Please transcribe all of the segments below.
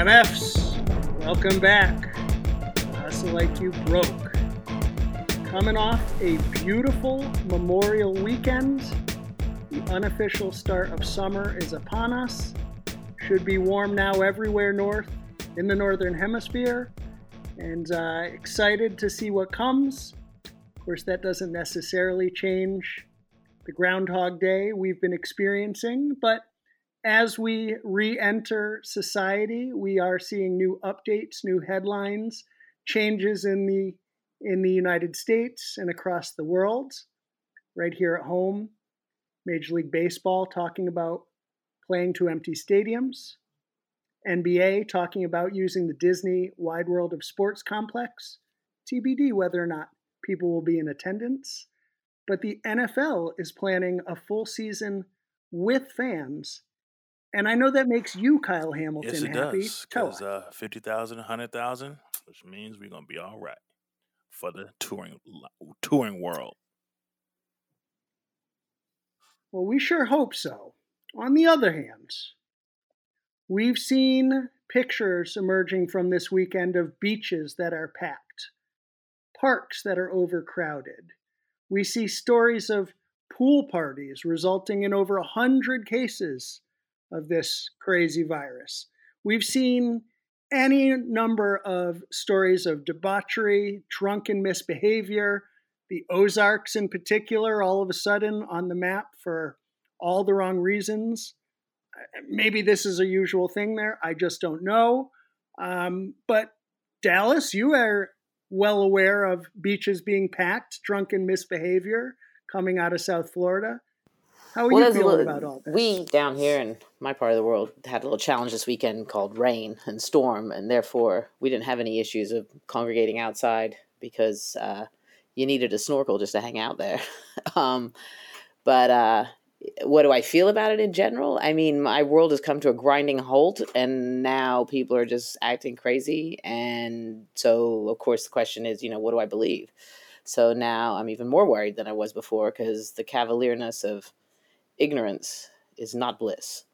MFs, welcome back. Hustle Like You Broke. Coming off a beautiful Memorial weekend, the unofficial start of summer is upon us. Should be warm now everywhere north in the Northern Hemisphere, and uh, excited to see what comes. Of course, that doesn't necessarily change the Groundhog Day we've been experiencing, but as we re-enter society, we are seeing new updates, new headlines, changes in the in the United States and across the world. Right here at home, Major League Baseball talking about playing to empty stadiums. NBA talking about using the Disney Wide World of Sports complex. TBD whether or not people will be in attendance. But the NFL is planning a full season with fans and I know that makes you, Kyle Hamilton, yes, it happy. does. Because uh, 50,000, 100,000, which means we're going to be all right for the touring touring world. Well, we sure hope so. On the other hand, we've seen pictures emerging from this weekend of beaches that are packed, parks that are overcrowded. We see stories of pool parties resulting in over 100 cases of this crazy virus. We've seen any number of stories of debauchery, drunken misbehavior, the Ozarks in particular, all of a sudden on the map for all the wrong reasons. Maybe this is a usual thing there. I just don't know. Um, but Dallas, you are well aware of beaches being packed, drunken misbehavior coming out of South Florida. How are well, you feeling little, about all this? We down here in my part of the world had a little challenge this weekend called rain and storm, and therefore we didn't have any issues of congregating outside because uh, you needed a snorkel just to hang out there. um, but uh, what do I feel about it in general? I mean, my world has come to a grinding halt, and now people are just acting crazy. And so, of course, the question is, you know, what do I believe? So now I'm even more worried than I was before because the cavalierness of ignorance is not bliss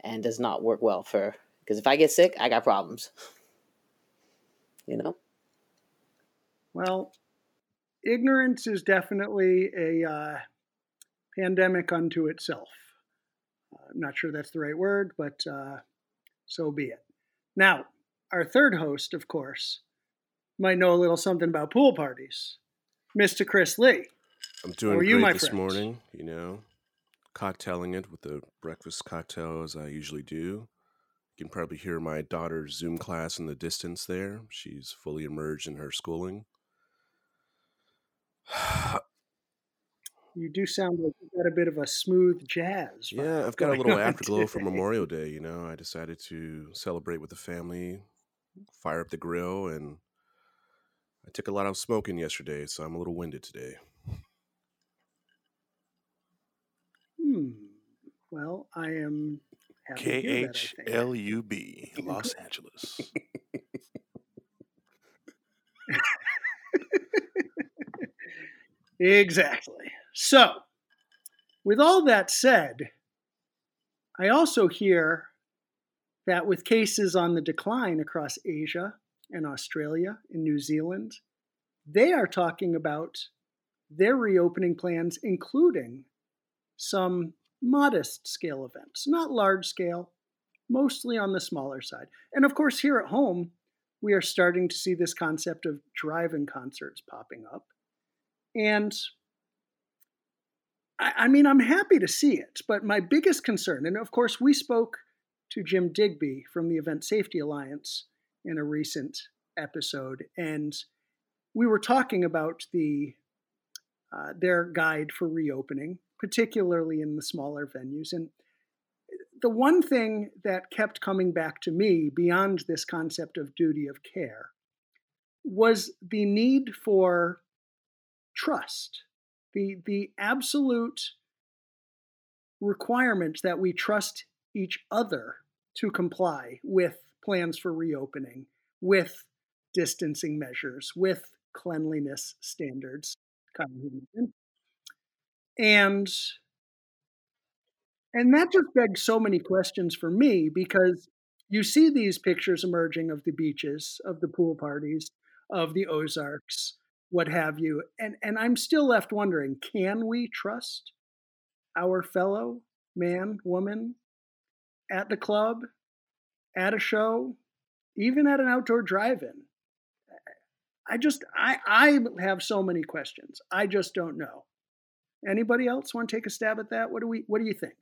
and does not work well for because if I get sick, I got problems. you know? Well, ignorance is definitely a uh, pandemic unto itself. Uh, I'm not sure that's the right word, but uh, so be it. Now, our third host, of course, might know a little something about pool parties. Mr. Chris Lee. I'm doing great you, this friend? morning, you know cocktailing it with the breakfast cocktail as I usually do. You can probably hear my daughter's Zoom class in the distance there. She's fully immersed in her schooling. you do sound like you got a bit of a smooth jazz. Yeah, I've got a little afterglow for Memorial Day. You know, I decided to celebrate with the family, fire up the grill, and I took a lot of smoking yesterday, so I'm a little winded today. Hmm. Well, I am K H L U B, Los Angeles. exactly. So, with all that said, I also hear that with cases on the decline across Asia and Australia and New Zealand, they are talking about their reopening plans, including some modest scale events, not large scale, mostly on the smaller side. And of course, here at home, we are starting to see this concept of drive in concerts popping up. And I, I, mean, I'm happy to see it, but my biggest concern, and of course, we spoke to Jim Digby from the Event Safety Alliance in a recent episode, and we were talking about the uh, their guide for reopening particularly in the smaller venues. And the one thing that kept coming back to me beyond this concept of duty of care was the need for trust, the, the absolute requirement that we trust each other to comply with plans for reopening, with distancing measures, with cleanliness standards and and that just begs so many questions for me because you see these pictures emerging of the beaches, of the pool parties, of the Ozarks, what have you. And and I'm still left wondering, can we trust our fellow man, woman at the club, at a show, even at an outdoor drive-in? I just I I have so many questions. I just don't know. Anybody else want to take a stab at that? What do we what do you think?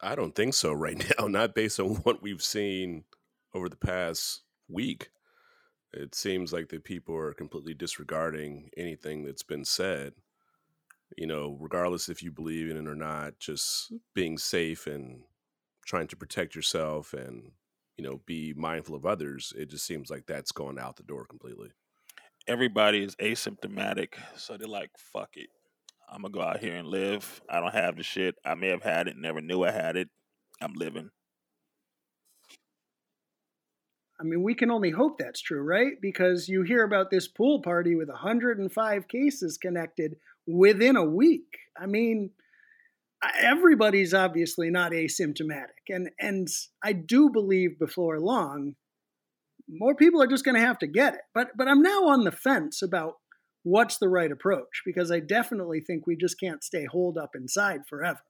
I don't think so right now, not based on what we've seen over the past week. It seems like the people are completely disregarding anything that's been said. You know, regardless if you believe in it or not, just being safe and trying to protect yourself and, you know, be mindful of others, it just seems like that's going out the door completely everybody is asymptomatic, so they're like, "Fuck it, I'm gonna go out here and live. I don't have the shit. I may have had it, never knew I had it. I'm living." I mean, we can only hope that's true, right? Because you hear about this pool party with 105 cases connected within a week. I mean, everybody's obviously not asymptomatic, and and I do believe before long more people are just going to have to get it. But but I'm now on the fence about what's the right approach because I definitely think we just can't stay holed up inside forever.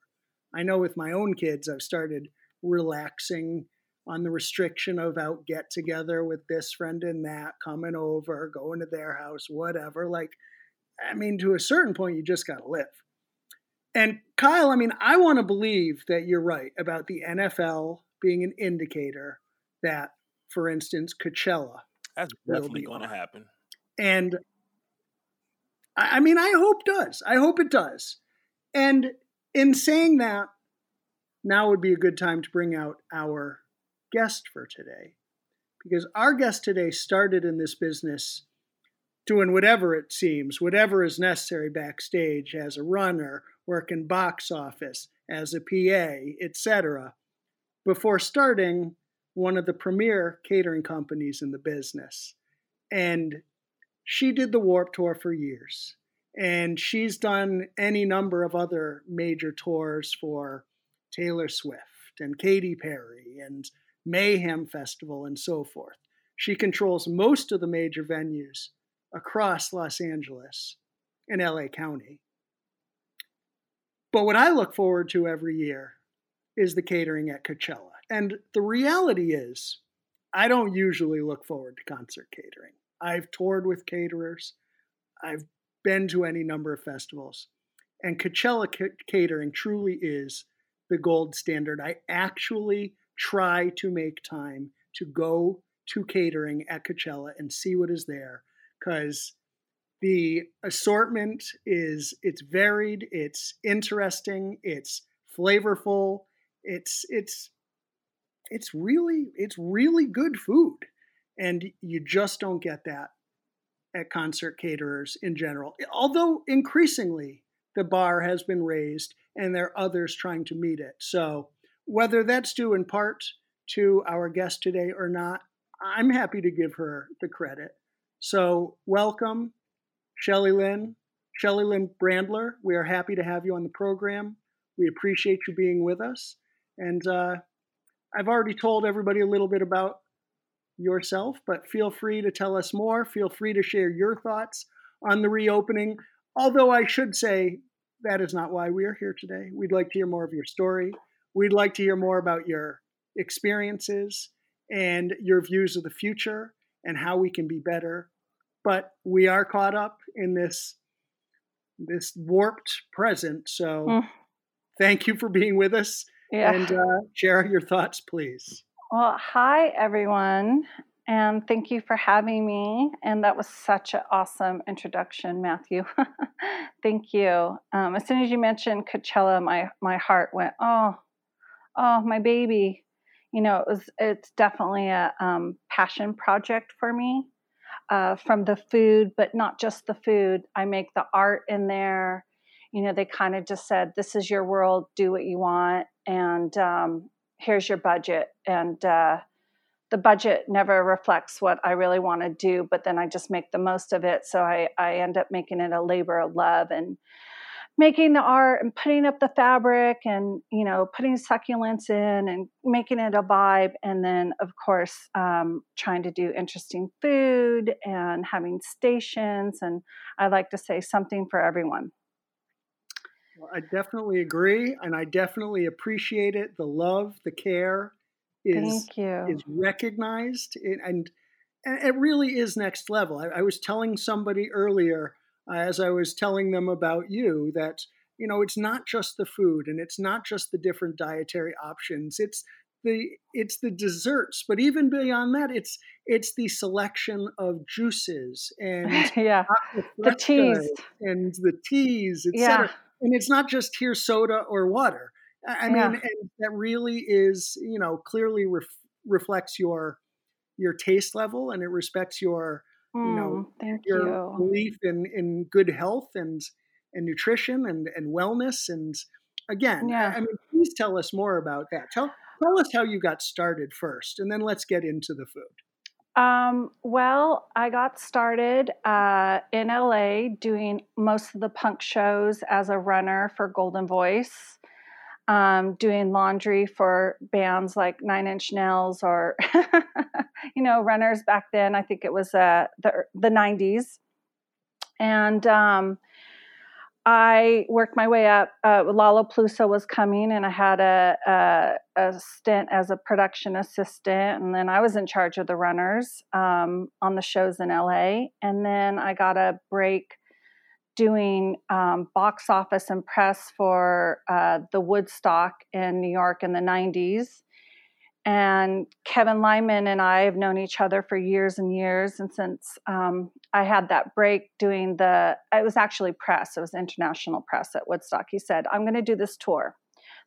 I know with my own kids, I've started relaxing on the restriction of out get together with this friend and that, coming over, going to their house, whatever. Like, I mean, to a certain point, you just got to live. And Kyle, I mean, I want to believe that you're right about the NFL being an indicator that for instance, Coachella. That's definitely going to happen. And I mean, I hope does. I hope it does. And in saying that, now would be a good time to bring out our guest for today. Because our guest today started in this business doing whatever it seems, whatever is necessary backstage as a runner, working box office, as a PA, etc., before starting one of the premier catering companies in the business. And she did the Warped Tour for years. And she's done any number of other major tours for Taylor Swift and Katy Perry and Mayhem Festival and so forth. She controls most of the major venues across Los Angeles and LA County. But what I look forward to every year is the catering at Coachella. And the reality is, I don't usually look forward to concert catering. I've toured with caterers, I've been to any number of festivals, and Coachella catering truly is the gold standard. I actually try to make time to go to catering at Coachella and see what is there because the assortment is it's varied, it's interesting, it's flavorful, it's it's it's really it's really good food and you just don't get that at concert caterers in general. Although increasingly the bar has been raised and there are others trying to meet it. So whether that's due in part to our guest today or not i'm happy to give her the credit. So welcome shelly lynn shelly lynn brandler. We are happy to have you on the program. We appreciate you being with us. And uh, I've already told everybody a little bit about yourself, but feel free to tell us more. Feel free to share your thoughts on the reopening. Although I should say that is not why we are here today. We'd like to hear more of your story. We'd like to hear more about your experiences and your views of the future and how we can be better. But we are caught up in this this warped present. So mm. thank you for being with us. Yeah. And uh, share your thoughts, please. Well, hi, everyone. And thank you for having me. And that was such an awesome introduction, Matthew. thank you. Um, as soon as you mentioned Coachella, my, my heart went, oh, oh, my baby. You know, it was it's definitely a um, passion project for me. Uh, from the food, but not just the food. I make the art in there. You know, they kind of just said, "This is your world. Do what you want." and um, here's your budget and uh, the budget never reflects what i really want to do but then i just make the most of it so I, I end up making it a labor of love and making the art and putting up the fabric and you know putting succulents in and making it a vibe and then of course um, trying to do interesting food and having stations and i like to say something for everyone i definitely agree and i definitely appreciate it. The love the care is is recognized and and it really is next level. I, I was telling somebody earlier uh, as I was telling them about you that you know it's not just the food and it's not just the different dietary options. It's the it's the desserts but even beyond that it's it's the selection of juices and yeah. The teas. and the teas etc yeah. And it's not just here soda or water i mean yeah. that really is you know clearly ref, reflects your your taste level and it respects your you know mm, your you. belief in in good health and and nutrition and and wellness and again yeah. I mean please tell us more about that tell tell us how you got started first and then let's get into the food um, well, I got started uh, in LA doing most of the punk shows as a runner for Goldenvoice um, doing laundry for bands like Nine Inch Nails or, you know, runners back then. I think it was uh, the the '90s, and um, I worked my way up. Uh, Lollapalooza was coming, and I had a, a, a stint as a production assistant, and then I was in charge of the runners um, on the shows in LA, and then I got a break doing um, box office and press for uh, the Woodstock in New York in the 90s. And Kevin Lyman and I have known each other for years and years. And since um, I had that break doing the, it was actually press, it was international press at Woodstock, he said, I'm going to do this tour.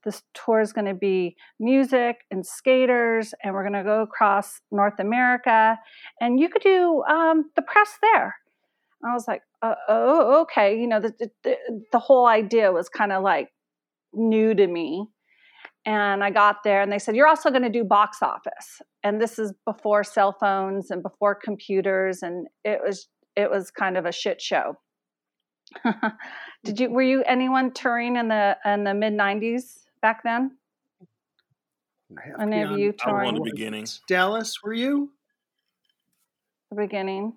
This tour is going to be music and skaters, and we're going to go across North America. And you could do um, the press there. I was like, uh, oh, okay. You know, the, the, the whole idea was kind of like new to me. And I got there and they said, You're also going to do box office. And this is before cell phones and before computers. And it was, it was kind of a shit show. Did you, were you anyone touring in the, in the mid 90s back then? Any of you touring? I the beginning. Dallas, were you? The beginning.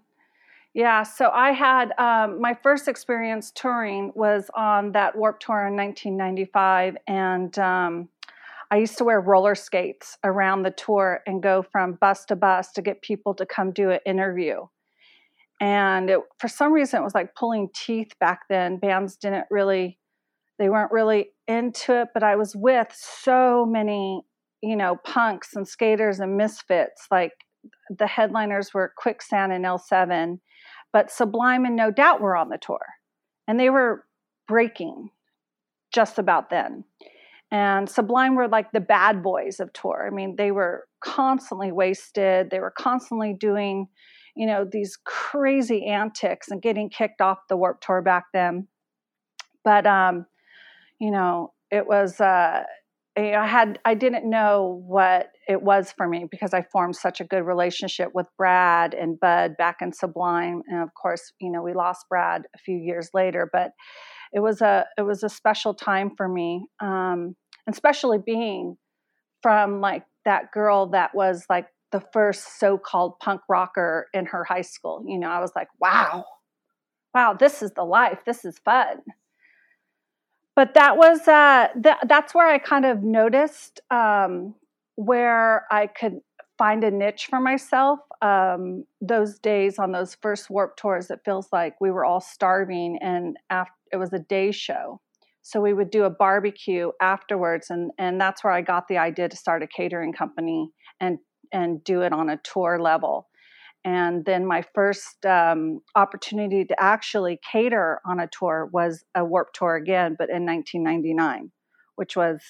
Yeah, so I had um, my first experience touring was on that Warped Tour in 1995, and um, I used to wear roller skates around the tour and go from bus to bus to get people to come do an interview. And it, for some reason, it was like pulling teeth back then. Bands didn't really, they weren't really into it, but I was with so many, you know, punks and skaters and misfits. Like the headliners were Quicksand and L7 but Sublime and No Doubt were on the tour, and they were breaking just about then. And Sublime were like the bad boys of tour. I mean, they were constantly wasted. They were constantly doing, you know, these crazy antics and getting kicked off the Warp Tour back then. But, um, you know, it was, uh, I had I didn't know what it was for me because I formed such a good relationship with Brad and Bud back in Sublime, and of course, you know, we lost Brad a few years later. But it was a it was a special time for me, um, especially being from like that girl that was like the first so-called punk rocker in her high school. You know, I was like, wow, wow, this is the life. This is fun but that was uh, th- that's where I kind of noticed um, where I could find a niche for myself. Um, those days on those first warped tours, it feels like we were all starving, and after, it was a day show. So we would do a barbecue afterwards, and and that's where I got the idea to start a catering company and and do it on a tour level. And then my first um, opportunity to actually cater on a tour was a Warped Tour again, but in 1999, which was,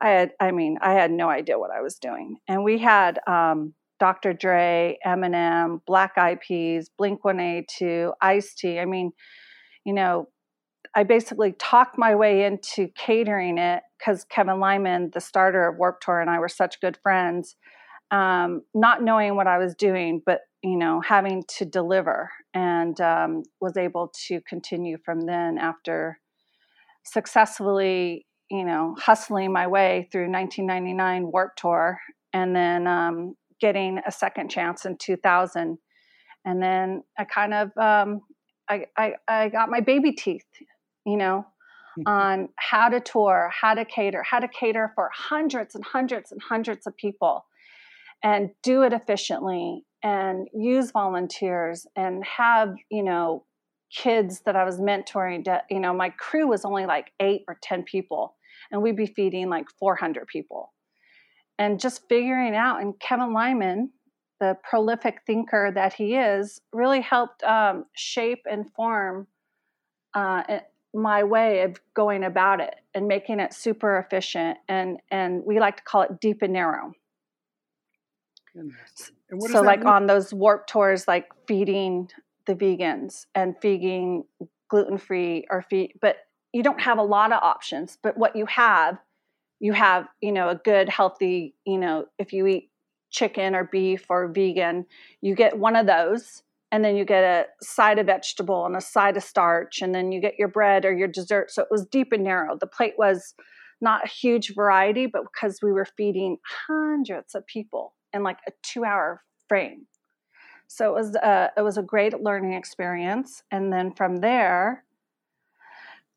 I had, I mean, I had no idea what I was doing. And we had um, Dr. Dre, Eminem, Black Eyed Peas, Blink 182, Ice T. I mean, you know, I basically talked my way into catering it because Kevin Lyman, the starter of Warped Tour, and I were such good friends um, not knowing what I was doing, but you know, having to deliver, and um, was able to continue from then after successfully, you know, hustling my way through 1999 Warped Tour and then um, getting a second chance in 2000. And then I kind of, um, I, I, I got my baby teeth, you know, on how to tour, how to cater, how to cater for hundreds and hundreds and hundreds of people and do it efficiently and use volunteers and have, you know, kids that I was mentoring. To, you know, my crew was only like eight or 10 people, and we'd be feeding like 400 people. And just figuring out, and Kevin Lyman, the prolific thinker that he is, really helped um, shape and form uh, my way of going about it and making it super efficient. And and we like to call it deep and narrow. so like mean? on those warped tours, like feeding the vegans and feeding gluten free or feed, but you don't have a lot of options. But what you have, you have you know a good healthy you know if you eat chicken or beef or vegan, you get one of those and then you get a side of vegetable and a side of starch and then you get your bread or your dessert. So it was deep and narrow. The plate was not a huge variety but because we were feeding hundreds of people in like a two hour frame. So it was a, uh, it was a great learning experience. And then from there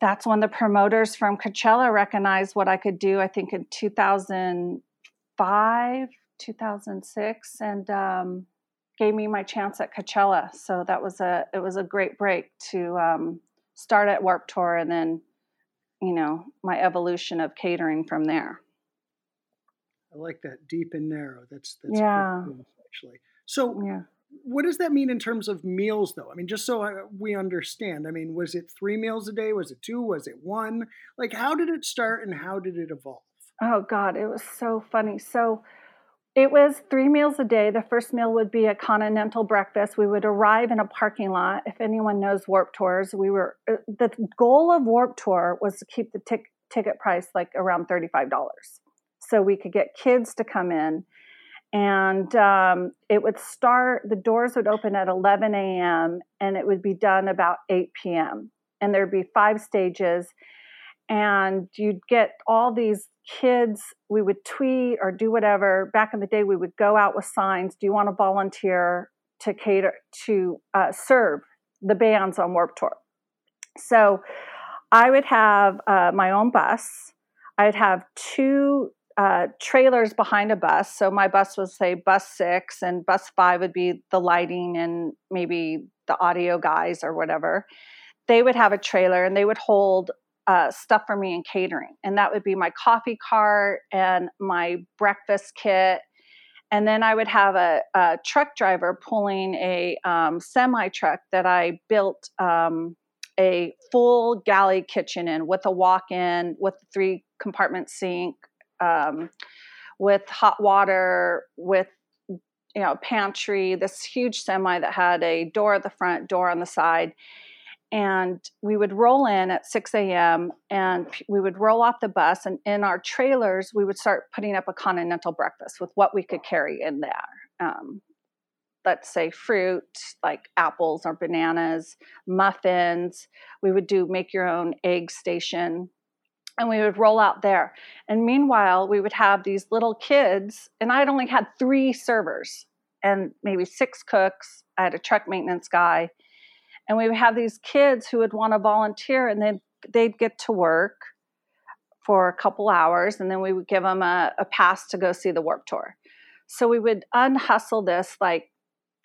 that's when the promoters from coachella recognized what i could do i think in 2005 2006 and um, gave me my chance at Coachella. So that was a it was a great break to um, start at Warped Tour and then you know my evolution of catering from there. I like that deep and narrow. That's that's yeah cool, actually. So yeah. What does that mean in terms of meals, though? I mean, just so I, we understand. I mean, was it three meals a day? Was it two? Was it one? Like, how did it start and how did it evolve? Oh God, it was so funny. So it was three meals a day. The first meal would be a continental breakfast. We would arrive in a parking lot. If anyone knows Warped Tours, we were uh, the goal of Warped Tour was to keep the tic- ticket price like around thirty-five dollars, so we could get kids to come in. And um, it would start. The doors would open at eleven a.m. and it would be done about eight p.m. And there'd be five stages, and you'd get all these kids we would tweet or do whatever back in the day we would go out with signs do you want to volunteer to cater to uh, serve the bands on warped tour so i would have uh, my own bus i'd have two uh, trailers behind a bus so my bus was say bus six and bus five would be the lighting and maybe the audio guys or whatever they would have a trailer and they would hold uh, stuff for me in catering. And that would be my coffee cart and my breakfast kit. And then I would have a, a truck driver pulling a um, semi truck that I built um, a full galley kitchen in with a walk in, with three compartment sink, um, with hot water, with you know pantry this huge semi that had a door at the front door on the side. And we would roll in at 6 a.m. and we would roll off the bus and in our trailers we would start putting up a continental breakfast with what we could carry in there. Um, let's say fruit like apples or bananas muffins. We would do make your own egg station and we would roll out there. And meanwhile we would have these little kids and i'd only had three servers and maybe six cooks. I had a truck maintenance guy. And we would have these kids who would want to volunteer and then they'd get to work for a couple hours and then we would give them a, a pass to go see the warped tour. So we would unhustle this like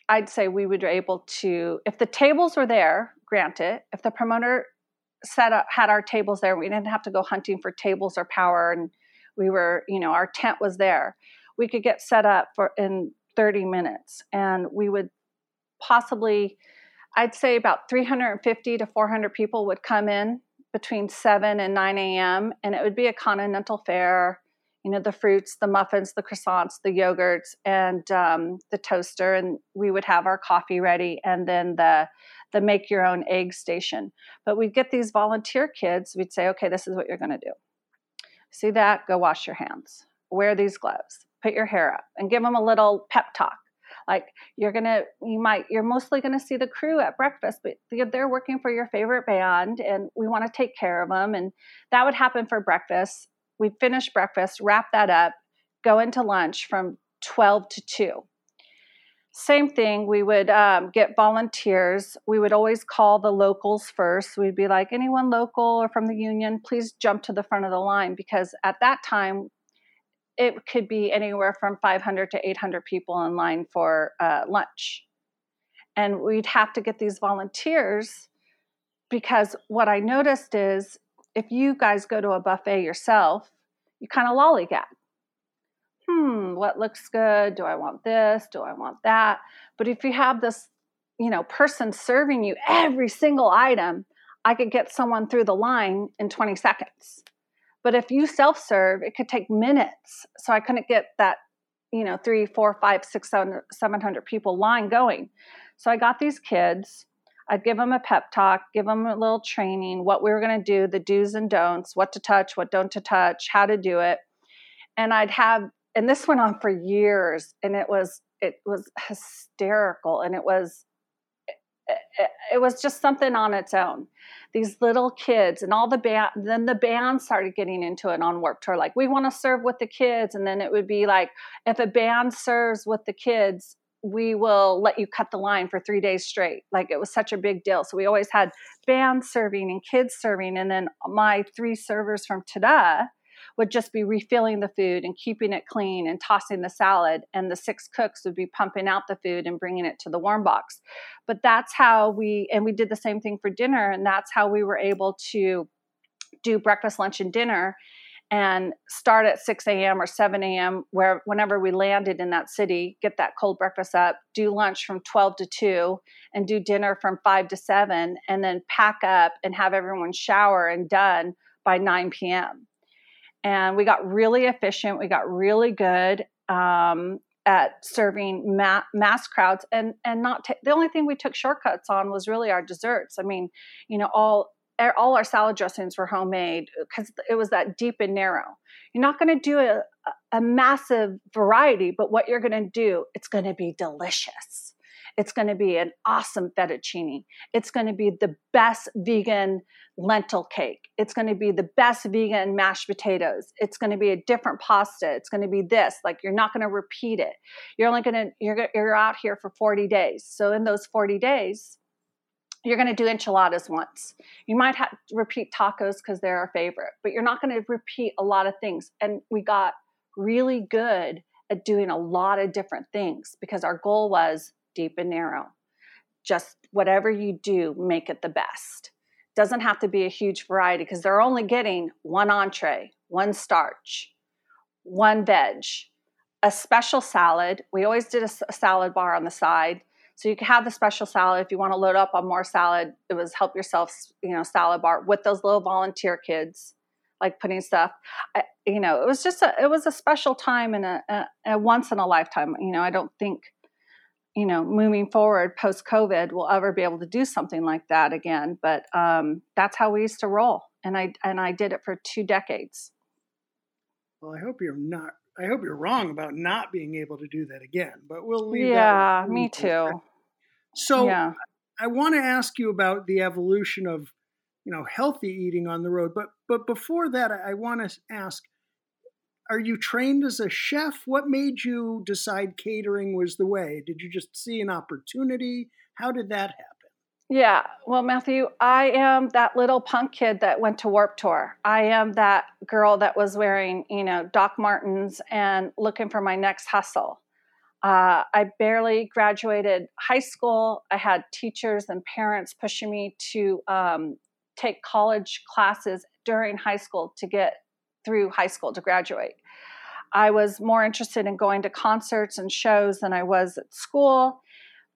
i'd say we would be able to if the tables were there granted if the promoter set up had our tables there we didn't have to go hunting for tables or power and we were you know our tent was there we could get set up for in 30 minutes and we would possibly I'd say about 350 to 400 people would come in between 7 and 9 a.m. and it would be a continental fair. You know, the fruits, the muffins, the croissants, the yogurts, and um, the toaster, and we would have our coffee ready, and then the the make your own egg station. But we'd get these volunteer kids. We'd say, okay, this is what you're going to do. See that? Go wash your hands. Wear these gloves. Put your hair up, and give them a little pep talk Like you're gonna, you might, you're mostly gonna see the crew at breakfast, but they're working for your favorite band, and we want to take care of them. And that would happen for breakfast. We'd finish breakfast, wrap that up, go into lunch from 12 to 2 same thing we would um, get volunteers. We would always call the locals first. We'd be like anyone local or from the union please jump to the front of the line because at that time it could be anywhere from 500 to 800 people in line for uh, lunch. And we'd have to get these volunteers because what i noticed is if you guys go to a buffet yourself you kind of lollygag hmm, what looks good? Do I want this? Do I want that? But if you have this, you know, person serving you every single item, I could get someone through the line in 20 seconds. But if you self serve, it could take minutes. So I couldn't get that, you know, three, four, five, six, seven, 700 people line going. So I got these kids. I'd give them a pep talk, give them a little training, what we were going to do, the do's and don'ts, what to touch, what don't to touch, how to do it. And I'd have and this went on for years and it was it was hysterical and it was it, it, was just something on its own. These little kids and all the band then the band started getting into it on Warped Tour like we want to serve with the kids and then it would be like if a band serves with the kids we will let you cut the line for three days straight. Like it was such a big deal. So we always had bands serving and kids serving and then my three servers from tada would just be refilling the food and keeping it clean and tossing the salad. And the six cooks would be pumping out the food and bringing it to the warm box. But that's how we, and we did the same thing for dinner. And that's how we were able to do breakfast, lunch, and dinner and start at 6 a.m. or 7 a.m. where whenever we landed in that city, get that cold breakfast up, do lunch from 12 to 2, and do dinner from 5 to 7, and then pack up and have everyone shower and done by 9 p.m and we got really efficient. We got really good um, at serving ma- mass crowds, and and not t- the only thing we took shortcuts on was really our desserts. I mean, you know, all all our salad dressings were homemade because it was that deep and narrow. You're not going to do a, a massive variety, but what you're going to do, it's going to be delicious. It's going to be an awesome fettuccine. It's going to be the best vegan lentil cake. It's going to be the best vegan mashed potatoes. It's going to be a different pasta. It's going to be this. Like you're not going to repeat it. You're only going to you're you're out here for 40 days. So in those 40 days, you're going to do enchiladas once. You might have repeat tacos because they're our favorite, but you're not going to repeat a lot of things. And we got really good at doing a lot of different things because our goal was deep and narrow. Just whatever you do, make it the best doesn't have to be a huge variety because they're only getting one entree, one starch, one veg, a special salad. We always did a, salad bar on the side. So you can have the special salad if you want to load up on more salad. It was help yourself, you know, salad bar with those little volunteer kids, like putting stuff. I, you know, it was just a it was a special time and a, a, a once in a lifetime. You know, I don't think you know, moving forward post COVID, we'll ever be able to do something like that again. But um, that's how we used to roll, and I and I did it for two decades. Well, I hope you're not. I hope you're wrong about not being able to do that again. But we'll leave. It. Yeah, me too. So yeah. I want to ask you about the evolution of, you know, healthy eating on the road. But but before that, I want to ask are you trained as a chef? What made you decide catering was the way? Did you just see an opportunity? How did that happen? Yeah, well, Matthew, I am that little punk kid that went to Warped Tour. I am that girl that was wearing, you know, Doc Martens and looking for my next hustle. Uh, I barely graduated high school. I had teachers and parents pushing me to um, take college classes during high school to get through high school to graduate. I was more interested in going to concerts and shows than I was at school.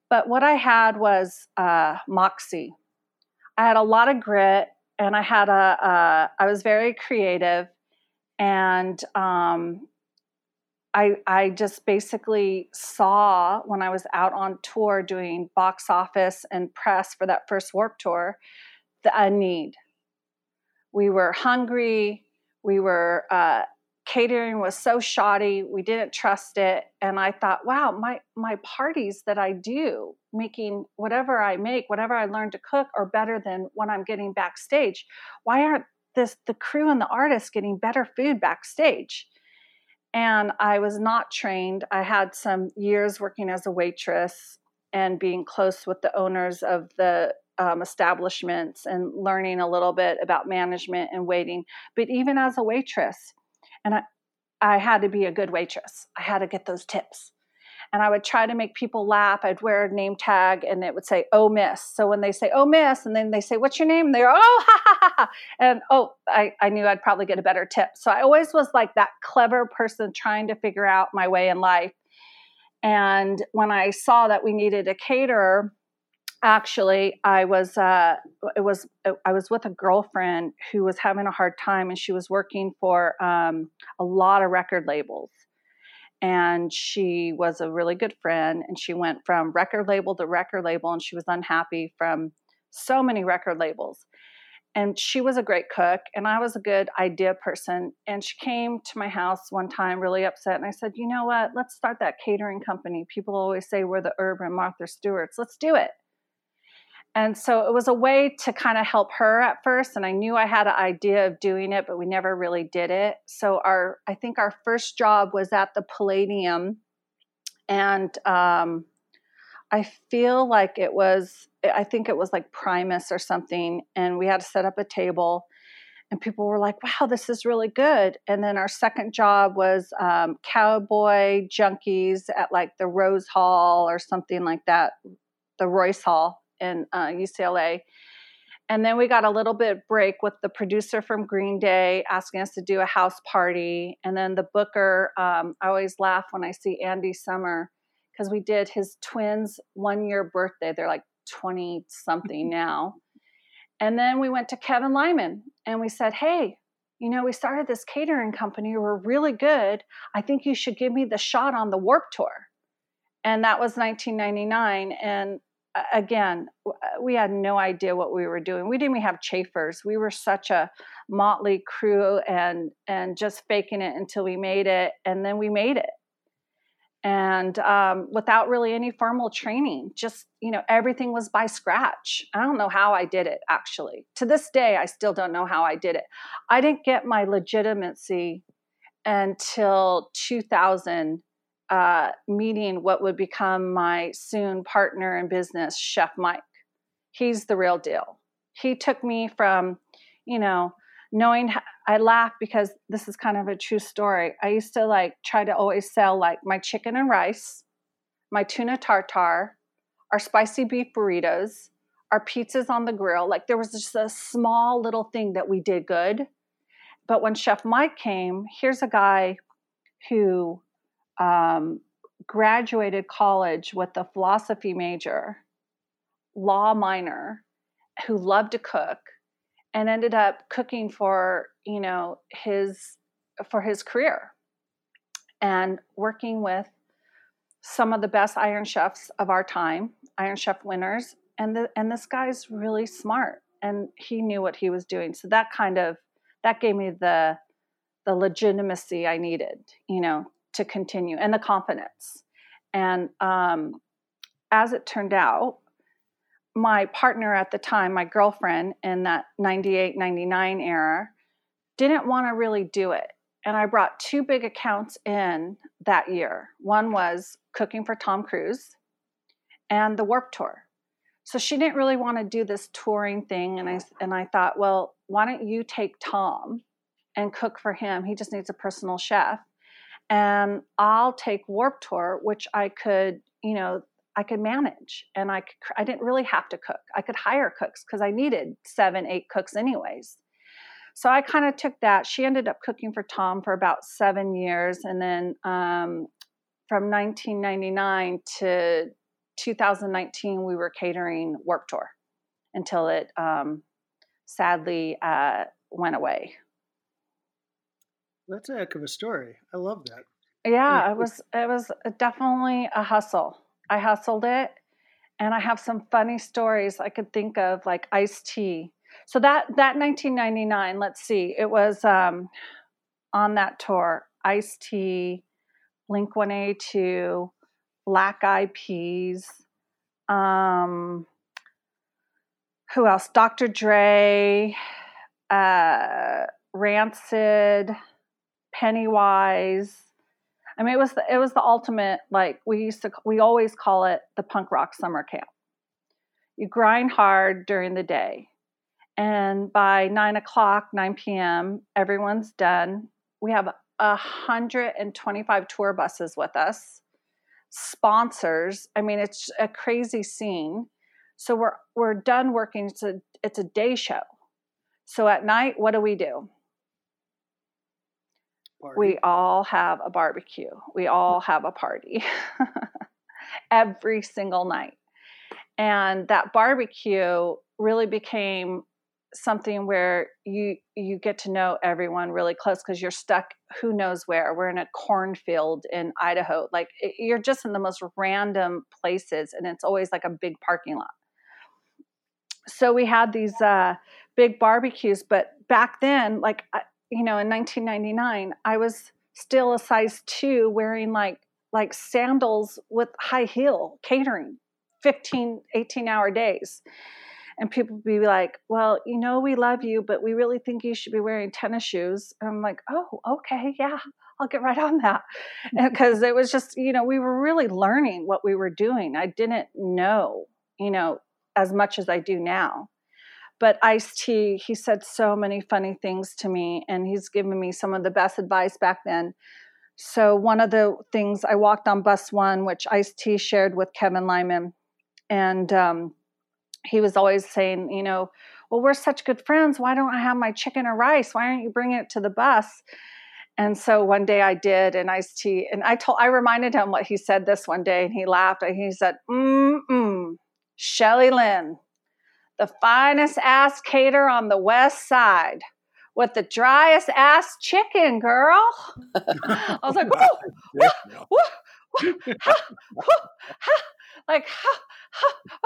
But what I had was uh, moxie. I had a lot of grit, and I had a. Uh, I was very creative, and um, I I just basically saw when I was out on tour doing box office and press for that first Warped Tour, the a need. We were hungry we were uh, catering was so shoddy we didn't trust it and i thought wow my my parties that i do making whatever i make whatever i learn to cook are better than when i'm getting backstage. Why aren't this the crew and the artists getting better food backstage? And i was not trained. I had some years working as a waitress and being close with the owners of the um, establishments and learning a little bit about management and waiting. But even as a waitress, and I, I had to be a good waitress. I had to get those tips. And I would try to make people laugh. I'd wear a name tag and it would say, oh, miss. So when they say, oh, miss, and then they say, what's your name? They're, oh, ha, ha, ha, ha. And oh, I, I knew I'd probably get a better tip. So I always was like that clever person trying to figure out my way in life. And when I saw that we needed a caterer, actually i was uh it was i was with a girlfriend who was having a hard time and she was working for um a lot of record labels. And she was a really good friend and she went from record label to record label and she was unhappy from so many record labels. And she was a great cook and i was a good idea person. And she came to my house one time really upset and i said you know what? Let's start that catering company. People always say we're the urban martha stewart's. Let's do it and so it was a way to kind of help her at first. And I knew I had an idea of doing it, but we never really did it. So our, I think our first job was at the Palladium. And um, I feel like it was, I think it was like Primus or something. And we had to set up a table. And people were like, wow, this is really good. And then our second job was um, cowboy junkies at like the Rose Hall or something like that, the Royce Hall in uh, UCLA. And then we got a little bit break with the producer from Green Day asking us to do a house party. And then the booker, um, I always laugh when I see Andy Summer because we did his twins' one year birthday. They're like 20 something now. And then we went to Kevin Lyman and we said, Hey, you know, we started this catering company. We're really good. I think you should give me the shot on the Warped Tour. And that was 1999. And again, uh, we had no idea what we were doing. We didn't even have chafers. We were such a motley crew and and just faking it until we made it, and then we made it. And um, without really any formal training, just you know, everything was by scratch. I don't know how I did it. Actually, to this day, I still don't know how I did it. I didn't get my legitimacy until 2000 uh, meeting what would become my soon partner in business, Chef Mike. He's the real deal. He took me from, you know, knowing I laugh because this is kind of a true story. I used to like try to always sell like my chicken and rice, my tuna tartar, our spicy beef burritos, our pizzas on the grill. Like there was just a small little thing that we did good. But when Chef Mike came, here's a guy who um, graduated college with a philosophy major, law minor, who loved to cook, and ended up cooking for you know his for his career, and working with some of the best Iron Chefs of our time, Iron Chef winners, and the, and this guy's really smart, and he knew what he was doing. So that kind of that gave me the the legitimacy I needed, you know, to continue and the confidence. And um, as it turned out, my partner at the time, my girlfriend in that 98, 99 era, didn't want to really do it. And I brought two big accounts in that year. One was cooking for Tom Cruise and the Warped Tour. So she didn't really want to do this touring thing. And I, and I thought, well, why don't you take Tom and cook for him? He just needs a personal chef and I'll take Warped Tour, which I could, you know, I could manage, and I could, I didn't really have to cook. I could hire cooks because I needed seven, eight cooks anyways. So I kind of took that. She ended up cooking for Tom for about seven years, and then um, from 1999 to 2019, we were catering Warped Tour until it um, sadly uh, went away. That's a heck of a story. I love that. Yeah, it was it was definitely a hustle. I hustled it and I have some funny stories I could think of like Ice T. So that that 1999, let's see. It was um on that tour Ice T, Blink 182, Black Eyed Peas, um, who else? Dr. Dre, uh, Rancid, Pennywise. I mean, it was the, it was the ultimate. Like we used to, we always call it the punk rock summer camp. You grind hard during the day, and by nine o'clock, nine p.m., everyone's done. We have 125 tour buses with us, sponsors. I mean, it's a crazy scene. So we're we're done working. It's a it's a day show. So at night, what do we do? Party. We all have a barbecue. We all have a party every single night. And that barbecue really became something where you you get to know everyone really close because you're stuck who knows where we're in a cornfield in idaho like it, you're just in the most random places and it's always like a big parking lot so we had these uh, big barbecues but back then like you know in 1999 i was still a size two wearing like like sandals with high heel catering 15 18 hour days and people be like, "Well, you know, we love you, but we really think you should be wearing tennis shoes." And I'm like, "Oh, okay, yeah, I'll get right on that," mm-hmm. because it was just, you know, we were really learning what we were doing. I didn't know, you know, as much as I do now. But Ice T, he said so many funny things to me, and he's given me some of the best advice back then. So one of the things I walked on bus one, which Ice T shared with Kevin Lyman, and um, he was always saying, you know, well, we're such good friends. Why don't I have my chicken or rice? Why aren't you bringing it to the bus? And so one day I did an Ice T, and I told I reminded him what he said this one day, and he laughed. And he said, "Mm mm, Shelly Lynn, the finest ass cater on the west side." with the driest ass chicken, girl. I was like, like,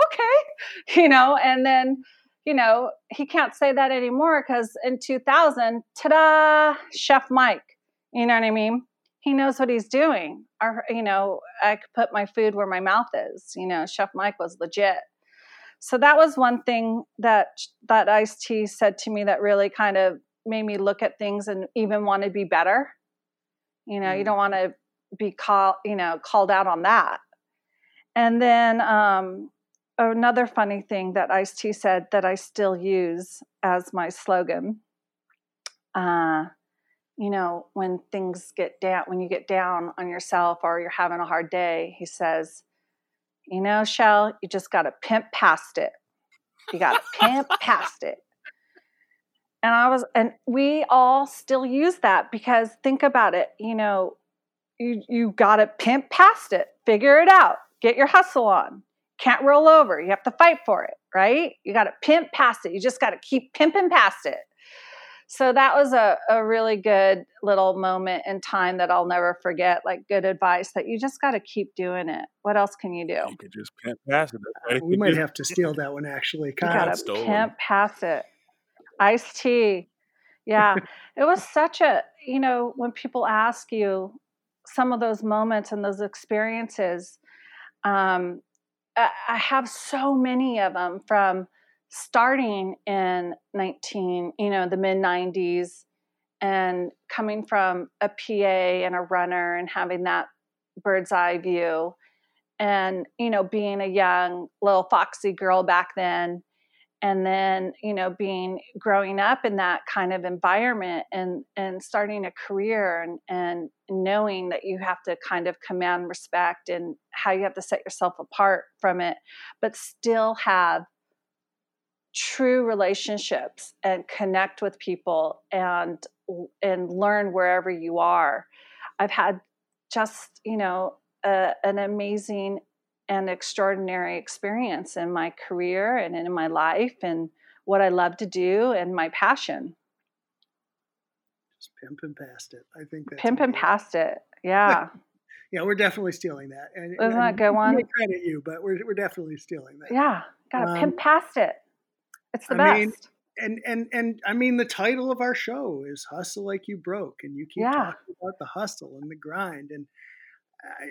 okay, you know, and then, you know, he can't say that anymore because in 2000, ta da, Chef Mike, you know what I mean? He knows what he's doing. Or, you know, I could put my food where my mouth is. You know, Chef Mike was legit. So that was one thing that that Ice T said to me that really kind of made me look at things and even want to be better. You know, mm. you don't want to be called, you know, called out on that. And then um, another funny thing that Ice T said that I still use as my slogan. Uh, you know, when things get down, when you get down on yourself or you're having a hard day, he says, you know, Shell, you just got to pimp past it. You got to pimp past it. And I was, and we all still use that because think about it, you know, you, you got to pimp past it, figure it out get your hustle on. Can't roll over. You have to fight for it, right? You got to pimp past it. You just got to keep pimping past it. So that was a, a really good little moment in time that I'll never forget. Like good advice that you just got to keep doing it. What else can you do? You could just pimp past it. Right? Uh, we might have to steal that one actually. You got to pimp past it. Ice T. Yeah. it was such a, you know, when people ask you some of those moments and those experiences, um, I have so many of them from starting in 19, you know, the mid 90s and coming from a PA and a runner and having that bird's eye view and, you know, being a young little foxy girl back then and then you know being growing up in that kind of environment and and starting a career and and knowing that you have to kind of command respect and how you have to set yourself apart from it but still have true relationships and connect with people and and learn wherever you are i've had just you know a, an amazing and extraordinary experience in my career and in my life and what I love to do and my passion. Just pimping past it. I think that's pimping past it. Yeah. yeah, we're definitely stealing that. And, Isn't that good one? credit you, but we're we're definitely stealing that. Yeah, gotta um, pimp past it. It's the I best. Mean, and and and I mean the title of our show is "Hustle Like You Broke," and you keep yeah. talking about the hustle and the grind. And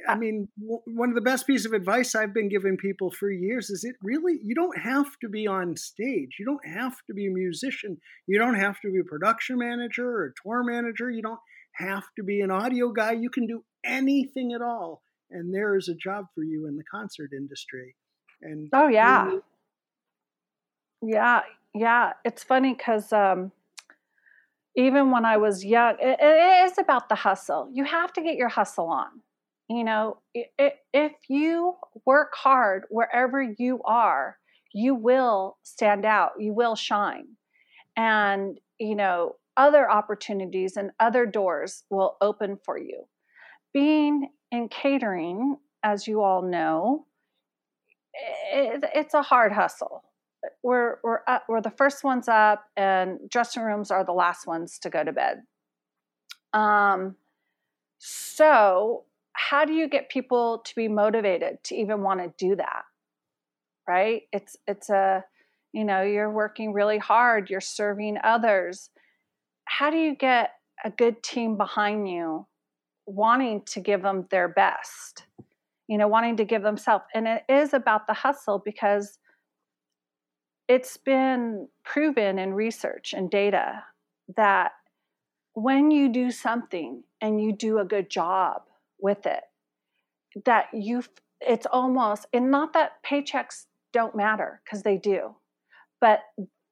I, I uh mean, w- one of the best pieces of advice I've been giving people for years is it really you don't have to be on stage, you don't have to be a musician, you don't have to be a production manager or a tour manager, you don't have to be an audio guy. You can do anything at all, and there is a job for you in the concert industry. And oh yeah. You yeah, yeah, it's funny because um, even when I was young, it, it is about the hustle. You have to get your hustle on. You know, it, if you work hard wherever you are, you will stand out, you will shine. And, you know, other opportunities and other doors will open for you. Being in catering, as you all know, it, it's a hard hustle we're we're up, we're the first ones up, and dressing rooms are the last ones to go to bed. Um, so how do you get people to be motivated to even want to do that? Right? It's it's a you know you're working really hard, you're serving others. How do you get a good team behind you, wanting to give them their best? You know, wanting to give themselves, and it is about the hustle because it's been proven in research and data that when you do something and you do a good job with it that you it's almost and not that paychecks don't matter because they do but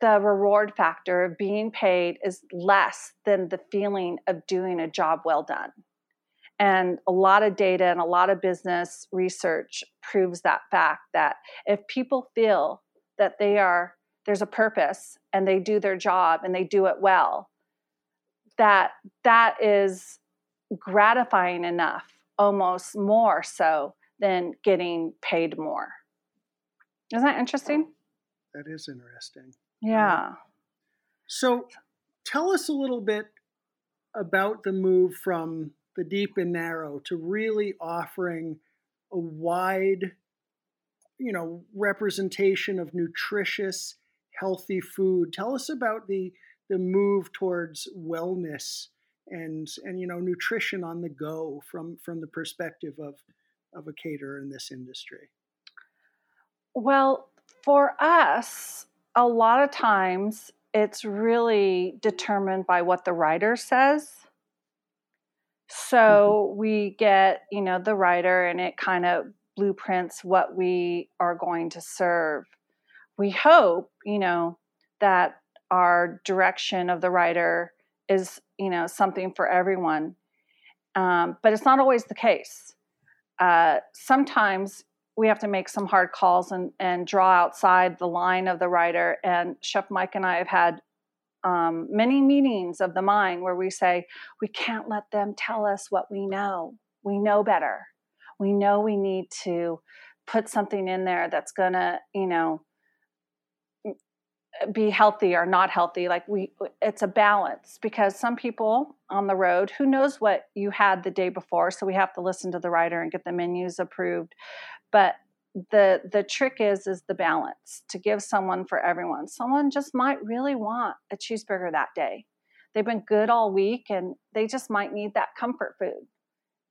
the reward factor of being paid is less than the feeling of doing a job well done. And a lot of data and a lot of business research proves that fact that if people feel that they are there's a purpose and they do their job and they do it well that that is gratifying enough almost more so than getting paid more. Isn't that interesting? That is interesting. Yeah. Um, so tell us a little bit about the move from the deep and narrow to really offering a wide you know representation of nutritious healthy food. Tell us about the the move towards wellness and and you know nutrition on the go from from the perspective of of a caterer in this industry. Well for us a lot of times it's really determined by what the rider says. So mm-hmm. we get you know the rider and it kind of blueprints what we are going to serve. We hope, you know, that our direction of the rider is, you know, something for everyone. Um, but it's not always the case. Uh, sometimes we have to make some hard calls and, and draw outside the line of the rider. And Chef Mike and I have had um, many meetings of the mind where we say, we can't let them tell us what we know. We know better we know we need to put something in there that's going to, you know, be healthy or not healthy like we it's a balance because some people on the road who knows what you had the day before so we have to listen to the rider and get the menus approved but the the trick is is the balance to give someone for everyone. Someone just might really want a cheeseburger that day. They've been good all week and they just might need that comfort food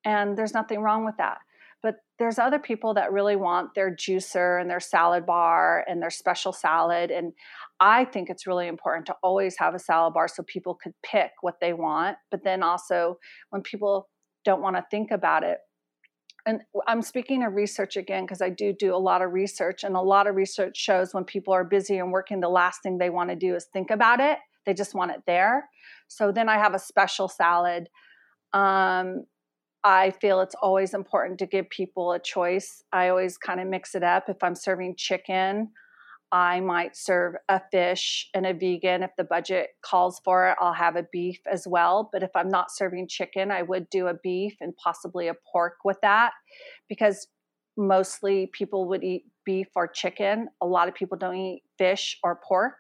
and there's nothing wrong with that but there's other people that really want their juicer and their salad bar and their special salad. And I think it's really important to always have a salad bar so people could pick what they want. But then also, when people don't want to think about it, and I'm speaking of research again because I do do a lot of research, and a lot of research shows when people are busy and working, the last thing they want to do is think about it. They just want it there. So then I have a special salad. Um, I feel it's always important to give people a choice. I always kind of mix it up. If I'm serving chicken, I might serve a fish and a vegan. If the budget calls for it, I'll have a beef as well. But if I'm not serving chicken, I would do a beef and possibly a pork with that because mostly people would eat beef or chicken. A lot of people don't eat fish or pork.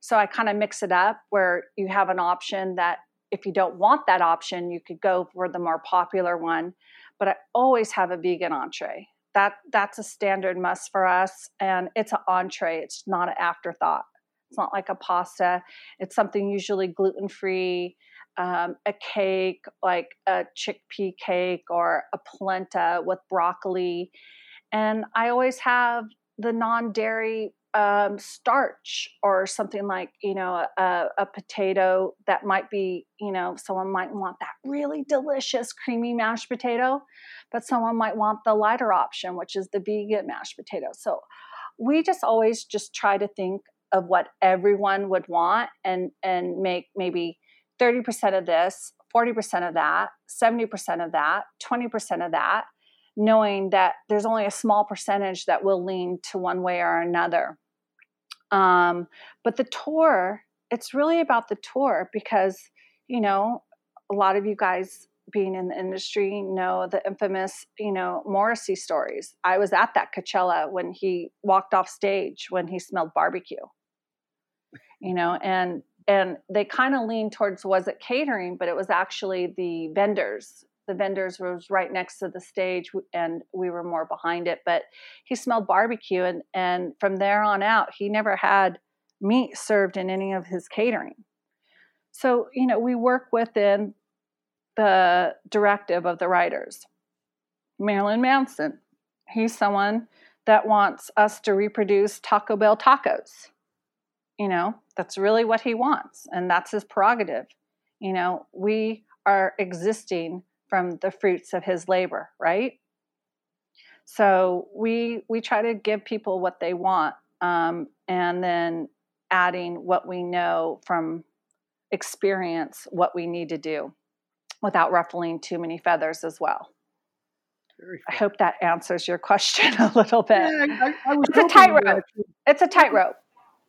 So I kind of mix it up where you have an option that if you don't want that option, you could go for the more popular one. But I always have a vegan entree. That that's a standard must for us, and it's an entree. It's not an afterthought. It's not like a pasta. It's something usually gluten free, um, a cake like a chickpea cake or a polenta with broccoli. And I always have the non dairy um, starch or something like you know a, a, potato that might be you know someone might want that really delicious creamy mashed potato but someone might want the lighter option which is the vegan mashed potato. So we just always just try to think of what everyone would want and and make maybe 30% of this 40% of that 70% of that 20% of that knowing that there's only a small percentage that will lean to one way or another. Um, but the tour, it's really about the tour because, you know, a lot of you guys being in the industry know the infamous, you know, Morrissey stories. I was at that Coachella when he walked off stage when he smelled barbecue. You know, and and they kind of leaned towards was it catering, but it was actually the vendors the vendors was right next to the stage and we were more behind it but he smelled barbecue and and from there on out he never had meat served in any of his catering. So you know we work within the directive of the riders. Marilyn manson he's someone that wants us to reproduce taco bell tacos. You know that's really what he wants and that's his prerogative. You know we are existing from the fruits of his labor, right? So we we try to give people what they want, um, and then adding what we know from experience, what we need to do, without ruffling too many feathers as well. I hope that answers your question a little bit. Yeah, I, I it's a tightrope. It's a tightrope.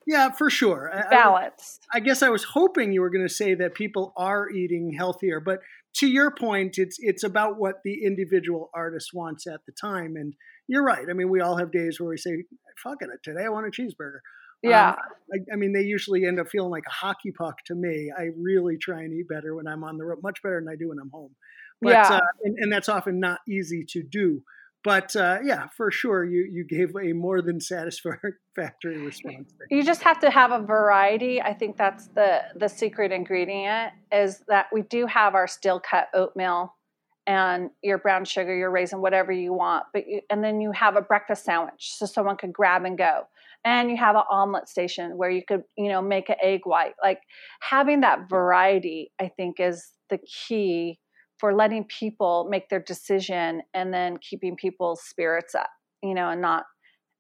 Yeah, for sure. Balance. I, I, guess I was hoping you were going to say that people are eating healthier, but to your point, it's it's about what the individual artist wants at the time. And you're right. I mean, we all have days where we say, "Fuck it, today I want a cheeseburger." Yeah. Um, I, I, mean, they usually end up feeling like a hockey puck to me. I really try and eat better when I'm on the road, much better than I do when I'm home. But, yeah. Uh, and, and that's often not easy to do. But uh, yeah, for sure, you you gave a more than satisfactory response. You just have to have a variety. I think that's the the secret ingredient is that we do have our steel cut oatmeal and your brown sugar, your raisin, whatever you want. But you, and then you have a breakfast sandwich so someone could grab and go. And you have an omelet station where you could, you know, make an egg white. Like having that variety, I think, is the key for letting people make their decision and then keeping people's spirits up, you know, and not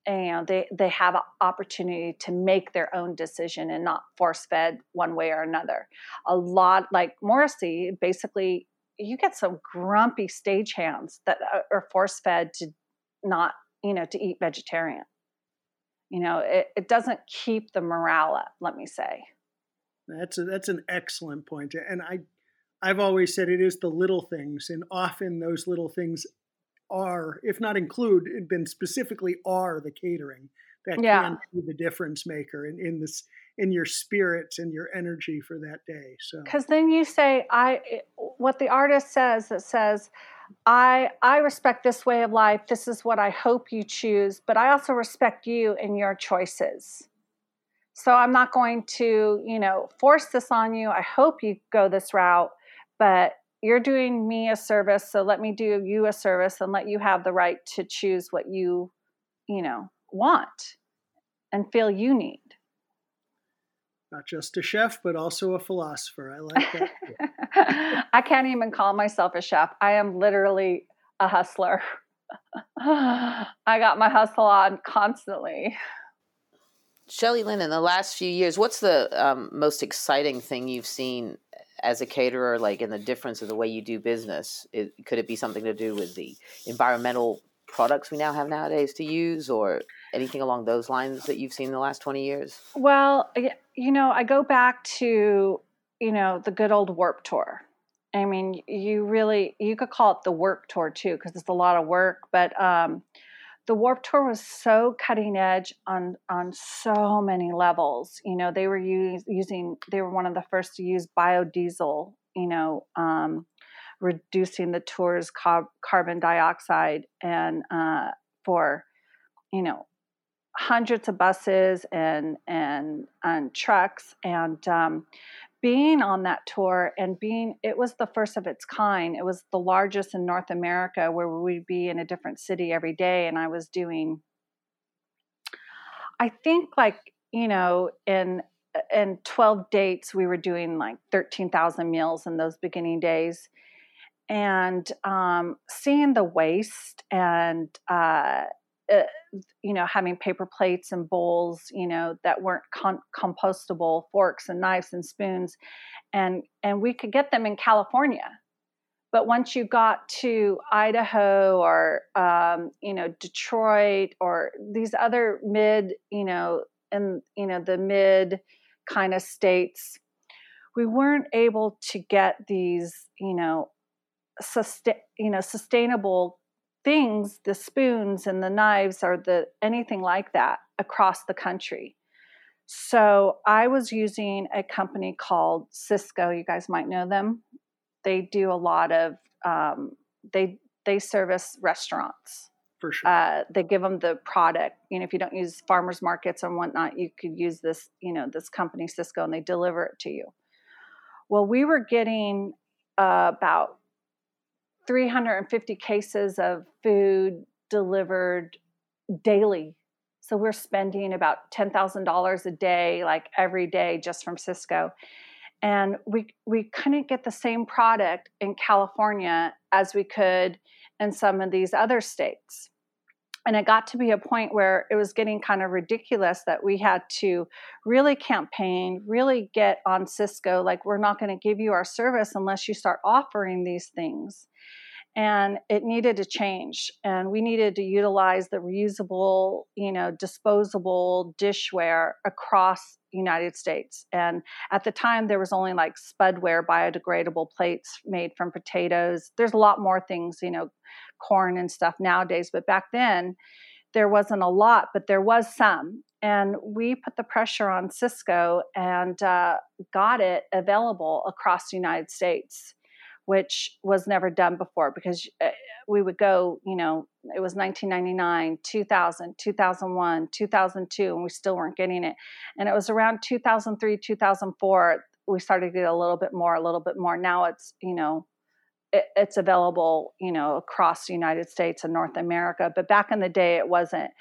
you know they they have an opportunity to make their own decision and not force fed one way or another. A lot like morrissey basically you get some grumpy stagehands that uh, are force fed to not you know to eat vegetarian. You know it, it doesn't keep the morale up let me say. That's a, that's an excellent point and i I've always said it is the little things, and often those little things are, if not include, then specifically are the catering that yeah. can be the difference maker in, in this in your spirits and your energy for that day. So because then you say, I eh, what the artist says that says. I I respect this way of life. This is what I hope you choose, but I also respect you and your choices. So I'm not going to, you know, force this on you. I hope you go this route, but you're doing me a service so let me do you a service and let you have the right to choose what you you know want and feel you need. Not just a chef but also a philosopher. I like that. I can't even call myself a chef. I am literally a hustler. I got my hustle on constantly Shelly Lynn, in the last few years, what's the um, most exciting thing you've seen as a caterer, like in the difference of the way you do business? It, could it be something to do with the environmental products we now have nowadays to use, or anything along those lines that you've seen in the last twenty years? Well, you know, I go back to you know the good old Warped Tour. I mean, you really you could call it the work tour too because it's a lot of work, but um, the Warped Tour was so cutting edge on on so many levels. You know, they were use, using they were one of the first to use biodiesel. You know, um, reducing the tour's carbon dioxide and uh, for you know hundreds of buses and and and trucks and um, being on that tour and being it was the first of its kind. It was the largest in north america where we'd be in a different city every day and i was doing i think like you know in in 12 dates we were doing like 13,000 meals in those beginning days. And um, seeing the waste and uh, uh, you know having paper plates and bowls you know that weren't compostable forks and knives and spoons and and we could get them in california. But once you got to idaho or um, you know detroit or these other mid you know and you know the mid kind of states we weren't able to get these you know sustain you know sustainable things, the spoons and the knives or the anything like that across the country. So I was using a company called Sysco. You guys might know them. They do a lot of um, they they service restaurants. For sure. Uh, they give them the product. You know, if you don't use farmers markets and whatnot, you could use this. You know, this company Sysco, and they deliver it to you. Well, we were getting uh, about 350 cases of food delivered daily. So we're spending about $10,000 a day, like every day, just from Sysco. And we, we couldn't get the same product in California as we could in some of these other states. And it got to be a point where it was getting kind of ridiculous that we had to really campaign, really get on Sysco, like, we're not going to give you our service unless you start offering these things and it needed to change and we needed to utilize the reusable you know disposable dishware across united states. And at the time there was only like spudware biodegradable plates made from potatoes. There's a lot more things you know corn and stuff nowadays but back then there wasn't a lot but there was some. And we put the pressure on Sysco and uh, got it available across the united states which was never done before because eh, we would go, you know, it was 1999, 2000, 2001, 2002, and we still weren't getting it. And it was around 2003, 2004, we started to get a little bit more, a little bit more. Now it's, you know, it, it's available, you know, across the United States and North America. But back in the day, it wasn't.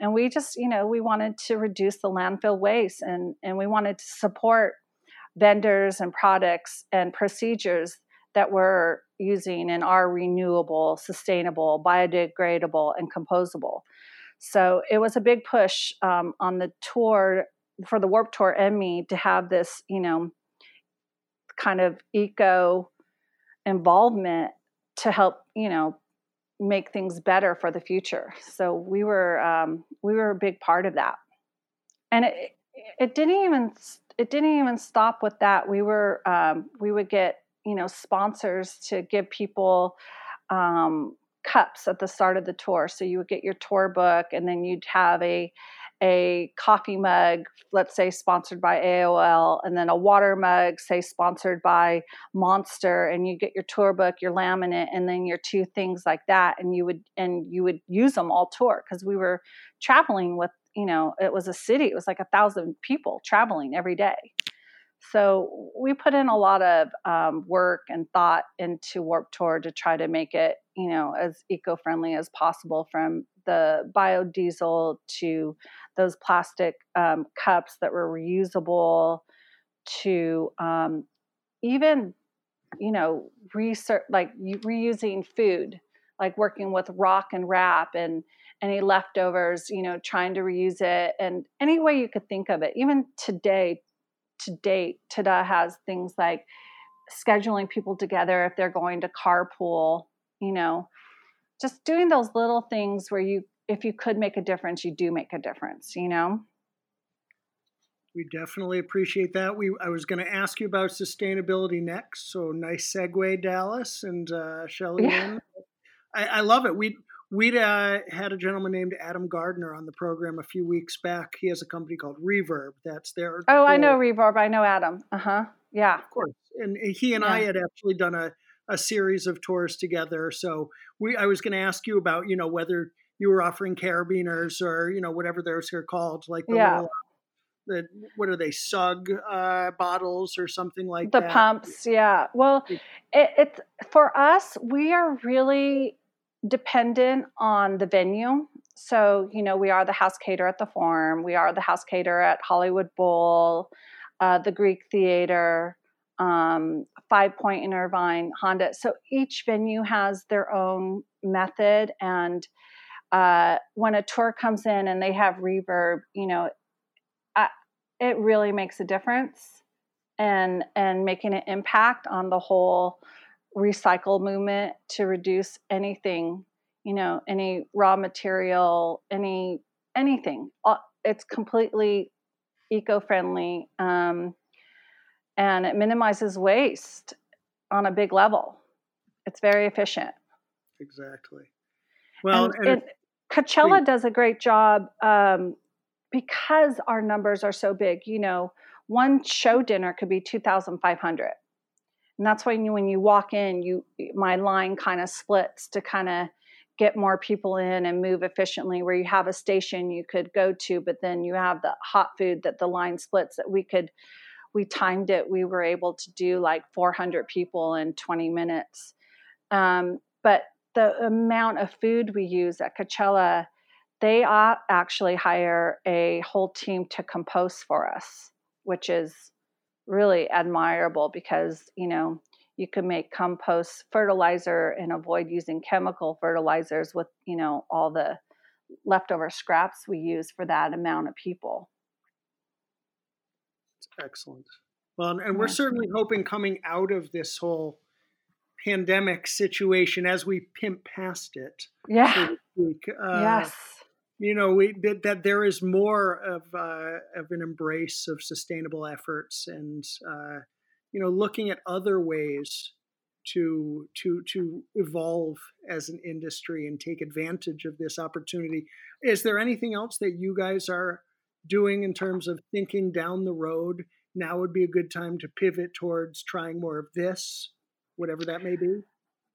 And we just, you know, we wanted to reduce the landfill waste and, and we wanted to support vendors and products and procedures that we're using and are renewable, sustainable, biodegradable, and composable. So it was a big push um, on the tour for the Warped Tour and me to have this, you know, kind of eco involvement to help, you know, make things better for the future. So we were um, we were a big part of that, and it it didn't even it didn't even stop with that. We were um, we would get you know sponsors to give people um, cups at the start of the tour. So you would get your tour book, and then you'd have a a coffee mug, let's say sponsored by AOL, and then a water mug, say sponsored by Monster, and you get your tour book, your laminate, and then your two things like that, and you would and you would use them all tour because we were traveling with you know it was a city, it was like a thousand people traveling every day. So we put in a lot of um, work and thought into Warped Tour to try to make it, you know, as eco-friendly as possible. From the biodiesel to those plastic um, cups that were reusable, to um, even, you know, research like reusing food, like working with Rock and Wrap and any leftovers, you know, trying to reuse it, and any way you could think of it. Even today, to date, Tada has things like scheduling people together if they're going to carpool, you know, just doing those little things where you, if you could make a difference, you do make a difference, you know? We definitely appreciate that. We I was going to ask you about sustainability next, so nice segue, Dallas and uh, Shelly. Yeah. I, I love it. We We'd uh, had a gentleman named Adam Gardner on the program a few weeks back. He has a company called Reverb. That's their. Oh, I know Reverb. I know Adam. Uh huh. Yeah. Of course. And he and yeah. I had actually done a, a series of tours together. So we, I was going to ask you about, you know, whether you were offering carabiners or you know whatever those are called, like the yeah. little the what are they sug uh, bottles or something like the that? The pumps, yeah. Well, it, it's for us. We are really dependent on the venue. So you know, we are the house cater at the Forum. We are the house cater at Hollywood Bowl, uh, the Greek Theater, um, Five Point in Irvine, Honda. So each venue has their own method and. Uh, when a tour comes in and they have reverb, you know, it really makes a difference and and making an impact on the whole recycle movement to reduce anything you know any raw material any anything. It's completely eco-friendly um, and it minimizes waste on a big level. It's very efficient. Exactly. Well and, and, and coachella does a great job um, because our numbers are so big, you know, one show dinner could be 2,500. And that's why you, when you walk in, you my line kind of splits to kind of get more people in and move efficiently. Where you have a station you could go to but then you have the hot food that the line splits that we could we timed it. We were able to do like 400 people in 20 minutes. Um, but the amount of food we use at coachella they actually hire a whole team to compost for us, which is really admirable because, you know, you can make compost fertilizer and avoid using chemical fertilizers with, you know, all the leftover scraps we use for that amount of people. Excellent. Well, and we're certainly hoping coming out of this whole pandemic situation as we pimp past it. Yeah. uh, yes you know we that, that there is more of uh, of an embrace of sustainable efforts and uh, you know looking at other ways to to to evolve as an industry and take advantage of this opportunity. Is there anything else that you guys are doing in terms of thinking down the road? Now would be a good time to pivot towards trying more of this whatever that may be?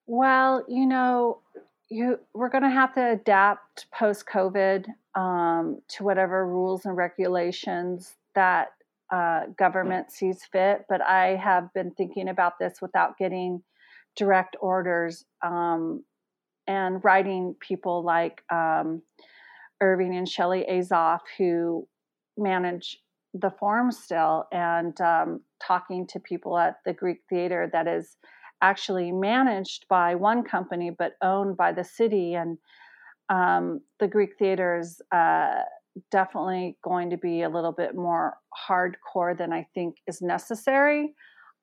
Well you know you we're going to have to adapt post COVID um, to whatever rules and regulations that uh, government sees fit. But I have been thinking about this without getting direct orders um, and writing people like um, Irving and Shelli Azoff who manage the forum still and um, talking to people at the Greek Theater that is actually managed by one company but owned by the city. And um, the Greek theater is uh, definitely going to be a little bit more hardcore than I think is necessary.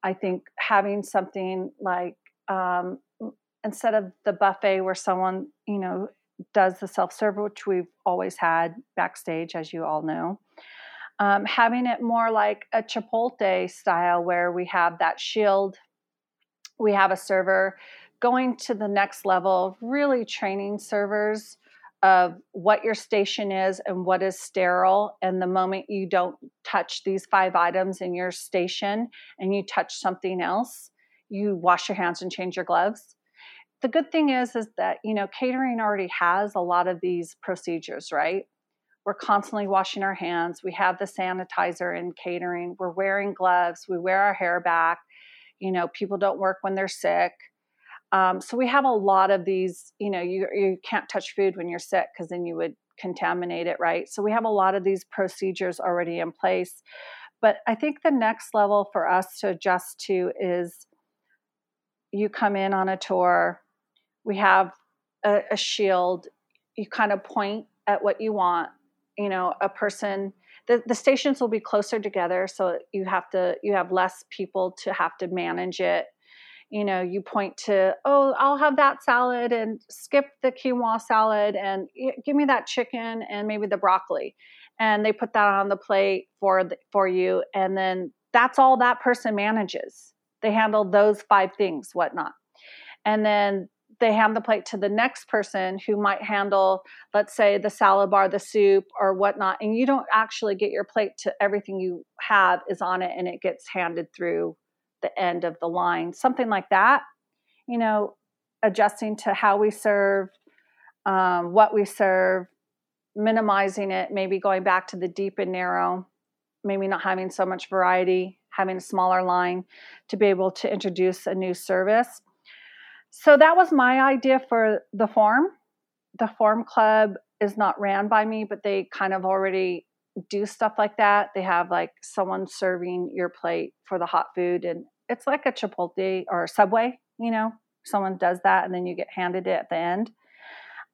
I think having something like um, instead of the buffet where someone, you know, does the self serve, which we've always had backstage, as you all know. Um, having it more like a Chipotle style where we have that shield we have a server going to the next level, really training servers of what your station is and what is sterile. And the moment you don't touch these five items in your station and you touch something else, you wash your hands and change your gloves. The good thing is is that, you know, catering already has a lot of these procedures, right? We're constantly washing our hands. We have the sanitizer in catering. We're wearing gloves. We wear our hair back you know people don't work when they're sick. Um, so we have a lot of these you know you, you can't touch food when you're sick because then you would contaminate it right? So we have a lot of these procedures already in place. But i think the next level for us to adjust to is you come in on a tour we have a, a shield you kind of point at what you want you know a person the, the stations will be closer together so you have to you have less people to have to manage it. You know you point to oh i'll have that salad and skip the quinoa salad and give me that chicken and maybe the broccoli. And they put that on the plate for the, for you and then that's all that person manages. They handle those five things whatnot. And then they hand the plate to the next person who might handle, let's say, the salad bar, the soup, or whatnot, and you don't actually get your plate to everything you have is on it and it gets handed through the end of the line. Something like that, you know, adjusting to how we serve, um, what we serve, minimizing it, maybe going back to the deep and narrow, maybe not having so much variety, having a smaller line to be able to introduce a new service. So that was my idea for the Forum. The Forum club is not ran by me, but they kind of already do stuff like that. They have like someone serving your plate for the hot food, and it's like a Chipotle or a Subway, you know, someone does that and then you get handed it at the end.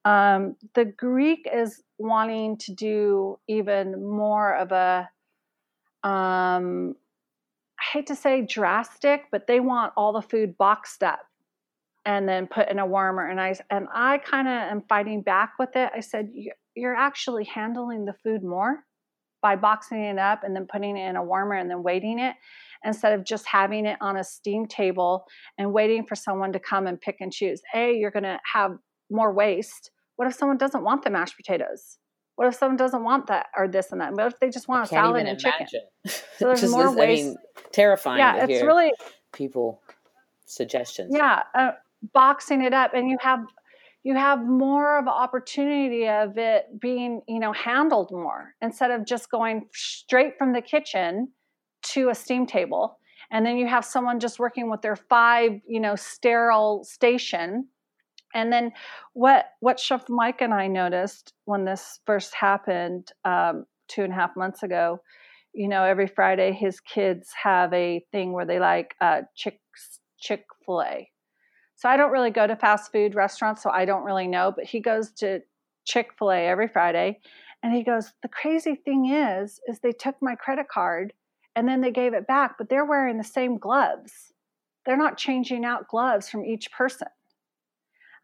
Um, the Greek is wanting to do even more of a, um, I hate to say drastic, but they want all the food boxed up and then put in a warmer. And I and I kind of am fighting back with it. I said, "You're actually handling the food more by boxing it up and then putting it in a warmer and then waiting it instead of just having it on a steam table and waiting for someone to come and pick and choose. A, you're going to have more waste. What if someone doesn't want the mashed potatoes? What if someone doesn't want that or this and that? What if they just want a salad and chicken? So there's more this, waste. I mean, terrifying. Yeah, it's really people suggestions. Yeah, uh, boxing it up, and you have you have more of an opportunity of it being you know handled more instead of just going straight from the kitchen to a steam table. And then you have someone just working with their five you know sterile station. And then what what chef mike and i noticed when this first happened um, two and a half months ago you know every friday his kids have a thing where they like uh, chick chick-fil-a so i don't really go to fast food restaurants so i don't really know but he goes to chick-fil-a every friday and he goes the crazy thing is is they took my credit card and then they gave it back, but they're wearing the same gloves. They're not changing out gloves from each person.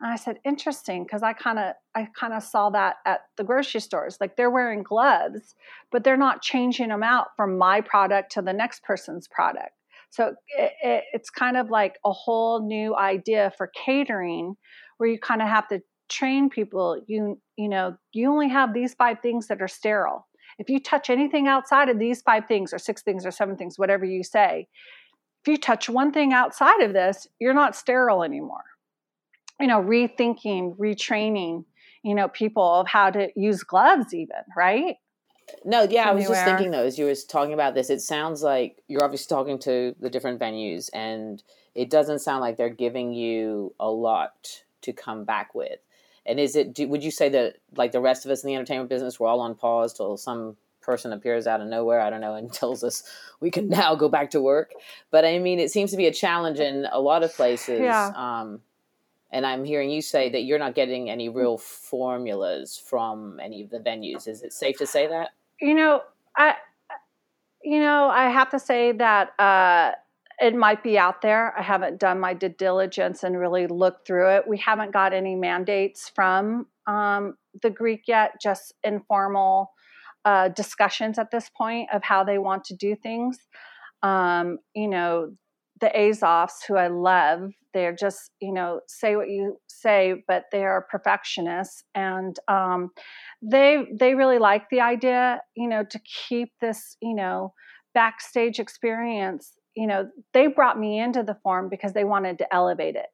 And I said, interesting, because I kind of I kind of saw that at the grocery stores. Like they're wearing gloves, but they're not changing them out from my product to the next person's product. So it, it, it's kind of like a whole new idea for catering, where you kind of have to train people. You you know you only have these five things that are sterile if you touch anything outside of these five things or six things or seven things, whatever you say, if you touch one thing outside of this, you're not sterile anymore. You know, rethinking, retraining, you know, people of how to use gloves, even, right? No, yeah, I was just thinking though, as you were talking about this, it sounds like you're obviously talking to the different venues, and it doesn't sound like they're giving you a lot to come back with. And is it? Do, would you say that like the rest of us in the entertainment business, we're all on pause till some person appears out of nowhere? I don't know, and tells us we can now go back to work. But I mean, it seems to be a challenge in a lot of places. Yeah. Um, and I'm hearing you say that you're not getting any real formulas from any of the venues. Is it safe to say that? You know, I, you know, I have to say that. Uh, it might be out there. I haven't done my due diligence and really looked through it. We haven't got any mandates from um, the Greek yet, just informal uh, discussions at this point of how they want to do things. Um, you know, the Azoffs, who I love, they're just, you know, say what you say, but they are perfectionists. And um, they, they really like the idea, you know, to keep this, you know, backstage experience you know, they brought me into the Forum because they wanted to elevate it.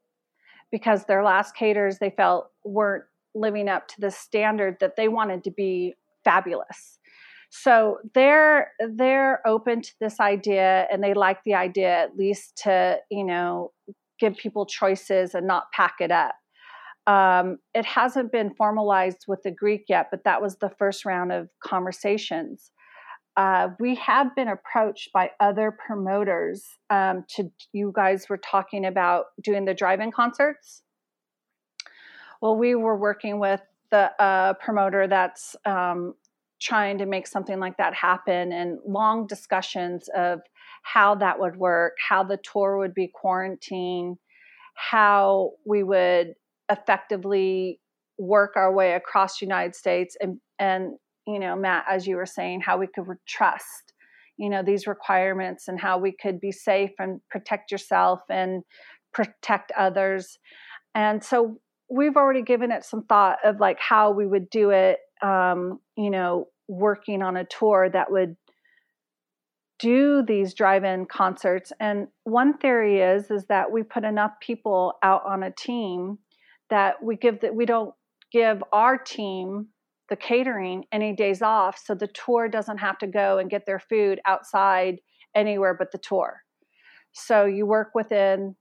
Because their last caterers they felt weren't living up to the standard that they wanted to be fabulous. So they're they're open to this idea and they like the idea at least to, you know, give people choices and not pack it up. Um, it hasn't been formalized with the Greek yet, but that was the first round of conversations uh, we have been approached by other promoters um, to you guys were talking about doing the drive-in concerts well we were working with the uh, promoter that's um, trying to make something like that happen and long discussions of how that would work how the tour would be quarantined how we would effectively work our way across the united states and and you know, Matt, as you were saying, how we could trust, you know, these requirements and how we could be safe and protect yourself and protect others. And so we've already given it some thought of like how we would do it, um, you know, working on a tour that would do these drive-in concerts and one theory is is that we put enough people out on a team that we give that we don't give our team the catering any days off so the tour doesn't have to go and get their food outside anywhere but the tour. So you work within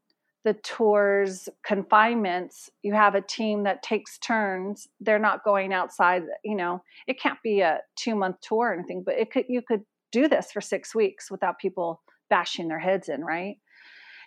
the tour's confinements. You have a team that takes turns. They're not going outside, you know. It can't be a 2-month tour or anything, but it could you could do this for 6 weeks without people bashing their heads in, right?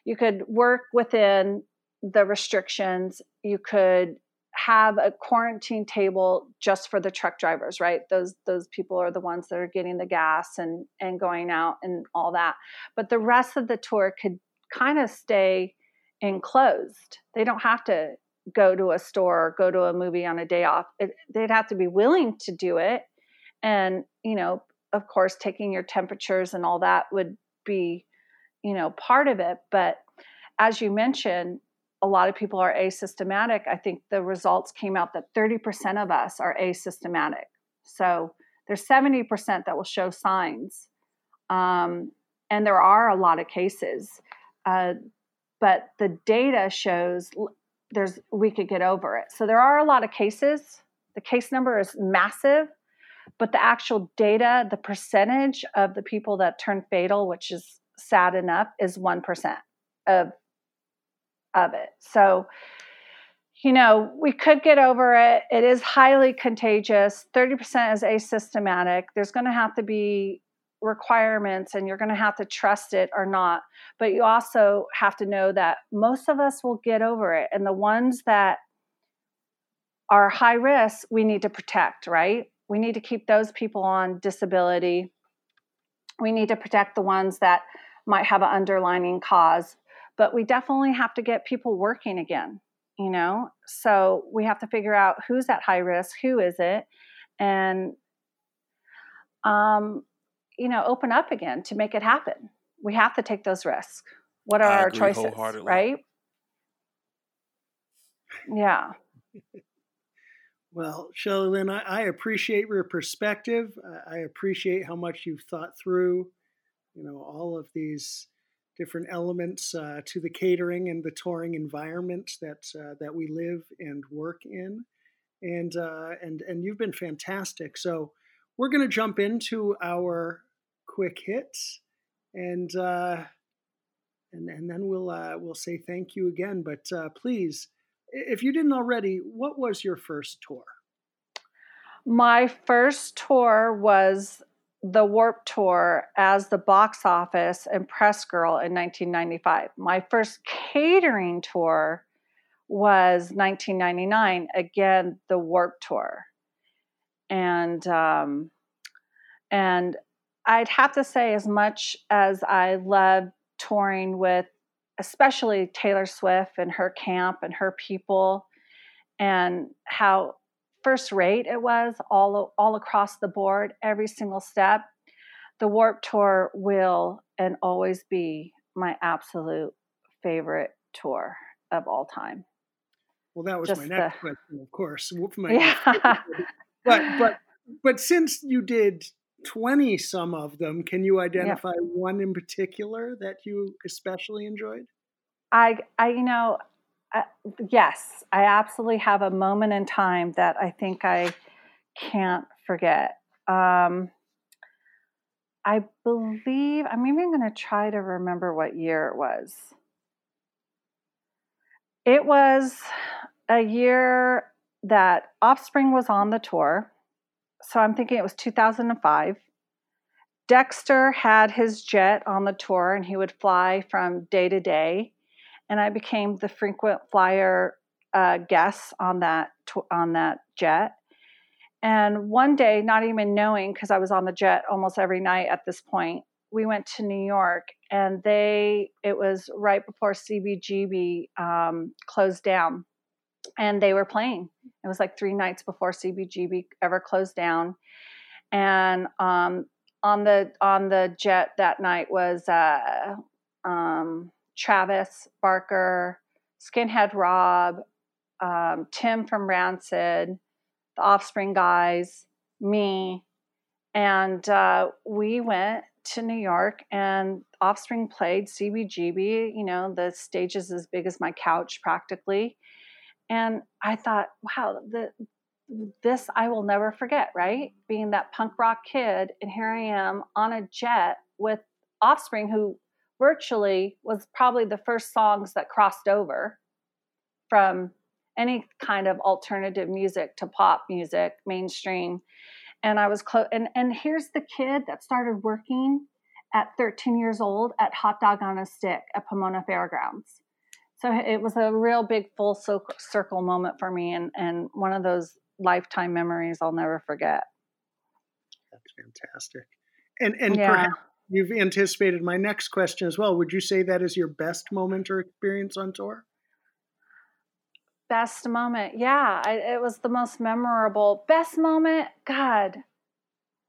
You could work within the restrictions. You could have a quarantine table just for the truck drivers right those those people are the ones that are getting the gas and and going out and all that but the rest of the tour could kind of stay enclosed they don't have to go to a store or go to a movie on a day off it, they'd have to be willing to do it and you know of course taking your temperatures and all that would be you know part of it but as you mentioned a lot of people are asymptomatic, I think the results came out that 30% of us are asymptomatic. So there's 70% that will show signs. Um, and there are a lot of cases. Uh, but the data shows there's we could get over it. So there are a lot of cases. The case number is massive, but the actual data, the percentage of the people that turn fatal, which is sad enough, is 1% of of it. So, you know, we could get over it. It is highly contagious. 30% is asymptomatic. There's going to have to be requirements and you're going to have to trust it or not. But you also have to know that most of us will get over it. And the ones that are high risk, we need to protect, right? We need to keep those people on disability. We need to protect the ones that might have an underlining cause but we definitely have to get people working again you know so we have to figure out who's at high risk who is it and um you know open up again to make it happen. We have to take those risks. What are our choices right? Yeah. Well Shelly Lynn I, I appreciate your perspective. I appreciate how much you've thought through you know all of these different elements uh, to the catering and the touring environment that uh, that we live and work in, and uh, and and you've been fantastic. So we're going to jump into our quick hits, and uh, and and then we'll uh, we'll say thank you again. But uh, please, if you didn't already, what was your first tour? My first tour was the Warped Tour as the box office and press girl in 1995. My first catering tour was 1999, again, the Warped Tour. And, um, and I'd have to say, as much as I love touring with, especially Taylor Swift and her camp and her people, and how first rate it was all all across the board every single step the warped tour will and always be my absolute favorite tour of all time well that was Just my next the, question of course yeah. but but but since you did 20 some of them can you identify yeah. one in particular that you especially enjoyed i i you know uh, yes, I absolutely have a moment in time that I think I can't forget. Um, I believe I'm even going to try to remember what year it was. It was a year that Offspring was on the tour. So I'm thinking it was 2005. Dexter had his jet on the tour and he would fly from day to day and I became the frequent flyer uh, guest on that on that jet. And one day, not even knowing, because I was on the jet almost every night at this point, we went to New York, and they it was right before CBGB um, closed down, and they were playing. It was like three nights before CBGB ever closed down, and um, on the on the jet that night was uh, um, Travis Barker, Skinhead Rob, um, Tim from Rancid, the Offspring guys, me, and uh, we went to New York and Offspring played CBGB. You know, the stage is as big as my couch practically. And I thought, wow, the, this I will never forget, right? Being that punk rock kid, and here I am on a jet with Offspring, who virtually was probably the first songs that crossed over from any kind of alternative music to pop music, mainstream. And I was close. And, and here's the kid that started working at 13 years old at Hot Dog on a Stick at Pomona Fairgrounds. So it was a real big full circle moment for me and, and one of those lifetime memories I'll never forget. That's fantastic. And and yeah. perhaps you've anticipated my next question as well. Would you say that is your best moment or experience on tour? Best moment, yeah. I, it was the most memorable. Best moment, God.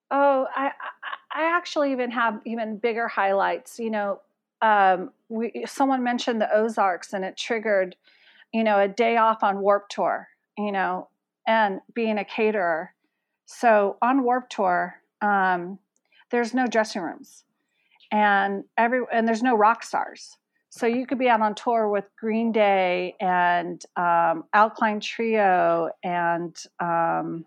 Oh, I, I, I actually even have even bigger highlights. You know, um, we someone mentioned the Ozarks, and it triggered, you know, a day off on Warped Tour. You know, and being a caterer. So on Warped Tour, um, there's no dressing rooms, and every and there's no rock stars. So you could be out on tour with Green Day and um, Alkaline Trio and um,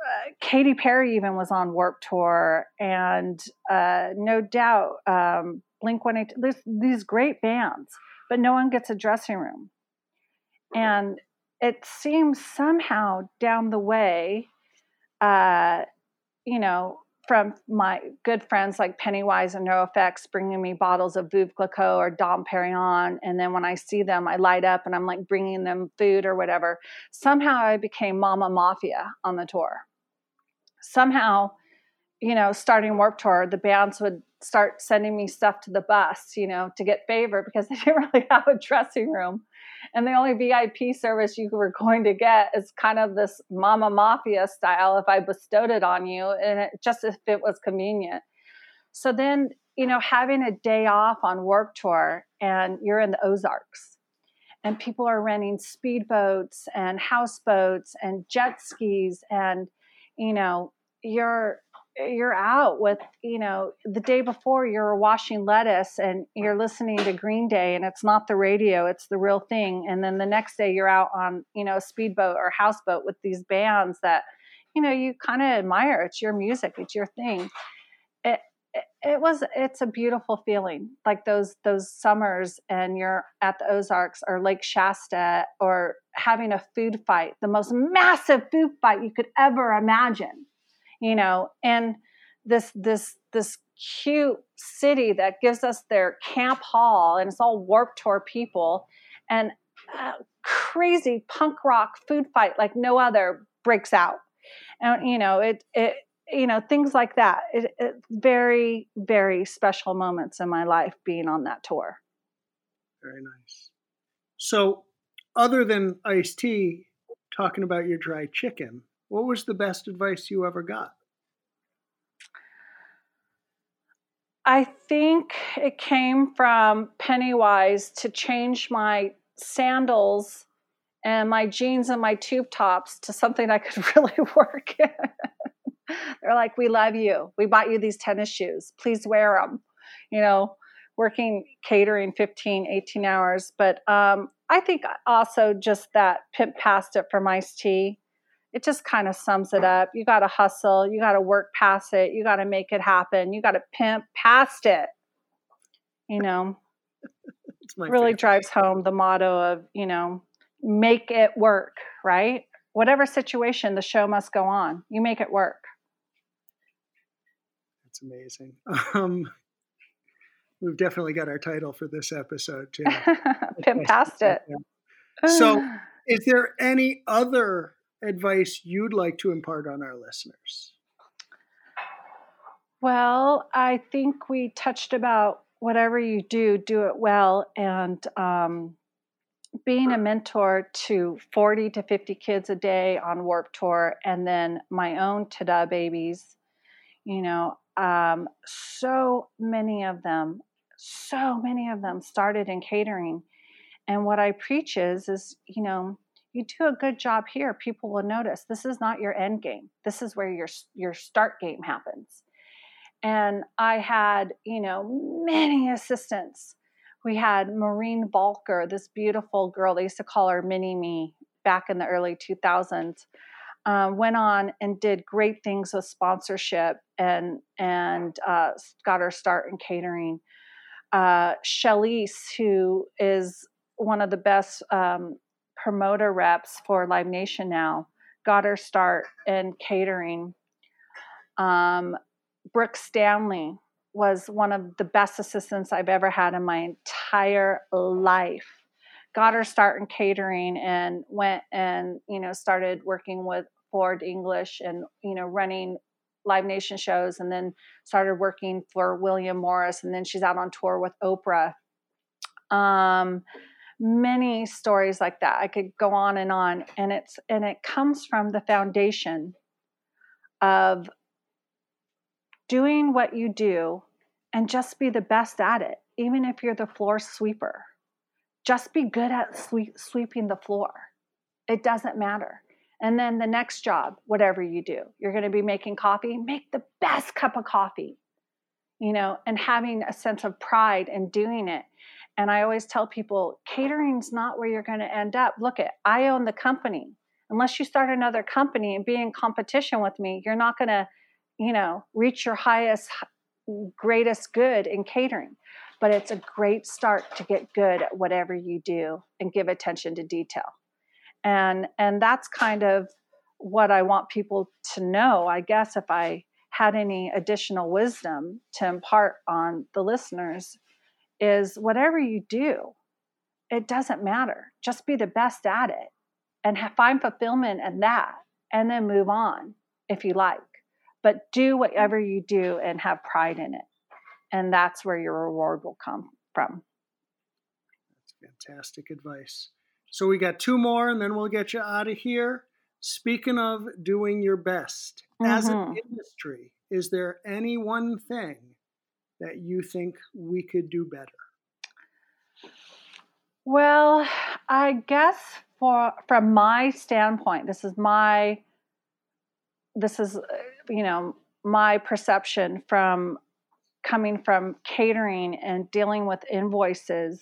uh, Katy Perry even was on Warped Tour, and uh, no doubt um, Blink One Eight. There's these great bands, but no one gets a dressing room, and it seems somehow down the way, uh, you know, from my good friends like Pennywise and NoFX bringing me bottles of Veuve Clicquot or Dom Perignon. And then when I see them, I light up and I'm like bringing them food or whatever. Somehow I became Mama Mafia on the tour. Somehow, you know, starting Warped Tour, the bands would start sending me stuff to the bus, you know, to get favor because they didn't really have a dressing room and the only VIP service you were going to get is kind of this mama mafia style if I bestowed it on you, and it, just if it was convenient. So then, you know, having a day off on Warped Tour and you're in the Ozarks, and people are renting speedboats and houseboats and jet skis, and you know, you're you're out with you know the day before you're washing lettuce and you're listening to green day and it's not the radio it's the real thing. And then the next day you're out on you know a speedboat or houseboat with these bands that you know you kind of admire. It's your music it's your thing. It, it, it was it's a beautiful feeling. Like those those summers and you're at the ozarks or lake shasta or having a food fight the most massive food fight you could ever imagine you know, and this this this cute city that gives us their camp hall and it's all warped tour people and uh, crazy punk rock food fight like no other breaks out. And you know it it you know things like that. It, it, very very special moments in my life being on that tour. Very nice. So other than Ice T talking about your dry chicken what was the best advice you ever got? I think it came from Pennywise to change my sandals and my jeans and my tube tops to something I could really work in. They're like, We love you. We bought you these tennis shoes. Please wear them. You know, working catering 15, 18 hours. But um, I think also just that pimp past it from Ice-T it just kind of sums it up. You got to hustle, you got to work past it, you got to make it happen, you got to pimp past it. You know, really favorite. drives home the motto of, you know, make it work, right? Whatever situation, the show must go on. You make it work. That's amazing. Um, we've definitely got our title for this episode too. Pimp past it. So, is there any other advice you'd like to impart on our listeners? Well, I think we touched about whatever you do, do it well. And um, being a mentor to 40 to 50 kids a day on Warped Tour, and then my own Tada babies, you know, um, so many of them, so many of them started in catering. And what I preach is, is, you know, you do a good job here, people will notice. This is not your end game. This is where your your start game happens. And I had, you know, many assistants we had Maureen Balker, this beautiful girl. They used to call her Mini Me back in the early 2000s. Um, went on and did great things with sponsorship and and uh, got her start in catering. Uh, who is one of the best um, promoter reps for Live Nation now, got her start in catering. Um, Brooke Stanley was one of the best assistants I've ever had in my entire life. Got her start in catering and went and you know started working with Ford English and you know running Live Nation shows, and then started working for William Morris, and then she's out on tour with Oprah. Um, many stories like that. I could go on and on, and it's and it comes from the foundation of doing what you do and just be the best at it, even if you're the floor sweeper. Just be good at sweep, sweeping the floor. It doesn't matter. And then the next job, whatever you do, you're going to be making coffee, make the best cup of coffee, you know, and having a sense of pride in doing it. And I always tell people catering's not where you're going to end up. Look at I own the company. Unless you start another company and be in competition with me, you're not going to, you know, reach your highest greatest good in catering. But it's a great start to get good at whatever you do and give attention to detail. And and that's kind of what I want people to know. I guess if I had any additional wisdom to impart on the listeners is whatever you do, it doesn't matter. Just be the best at it and find fulfillment in that and then move on if you like. But do whatever you do and have pride in it. And that's where your reward will come from. That's fantastic advice. So we got two more and then we'll get you out of here. Speaking of doing your best, mm-hmm. as an mm-hmm. industry, is there any one thing that you think we could do better? Well, I guess for from my standpoint, this is my this is you know my perception from coming from catering and dealing with invoices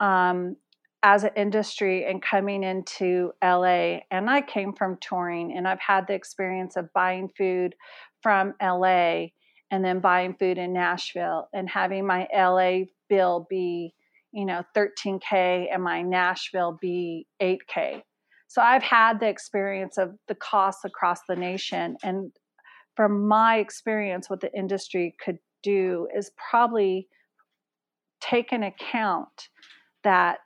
um, as an industry and coming into LA. And I came from touring and I've had the experience of buying food from LA and then buying food in Nashville and having my LA bill be, you know, 13K and my Nashville be 8K. So I've had the experience of the costs across the nation. And from my experience, what the industry could do is probably take an account that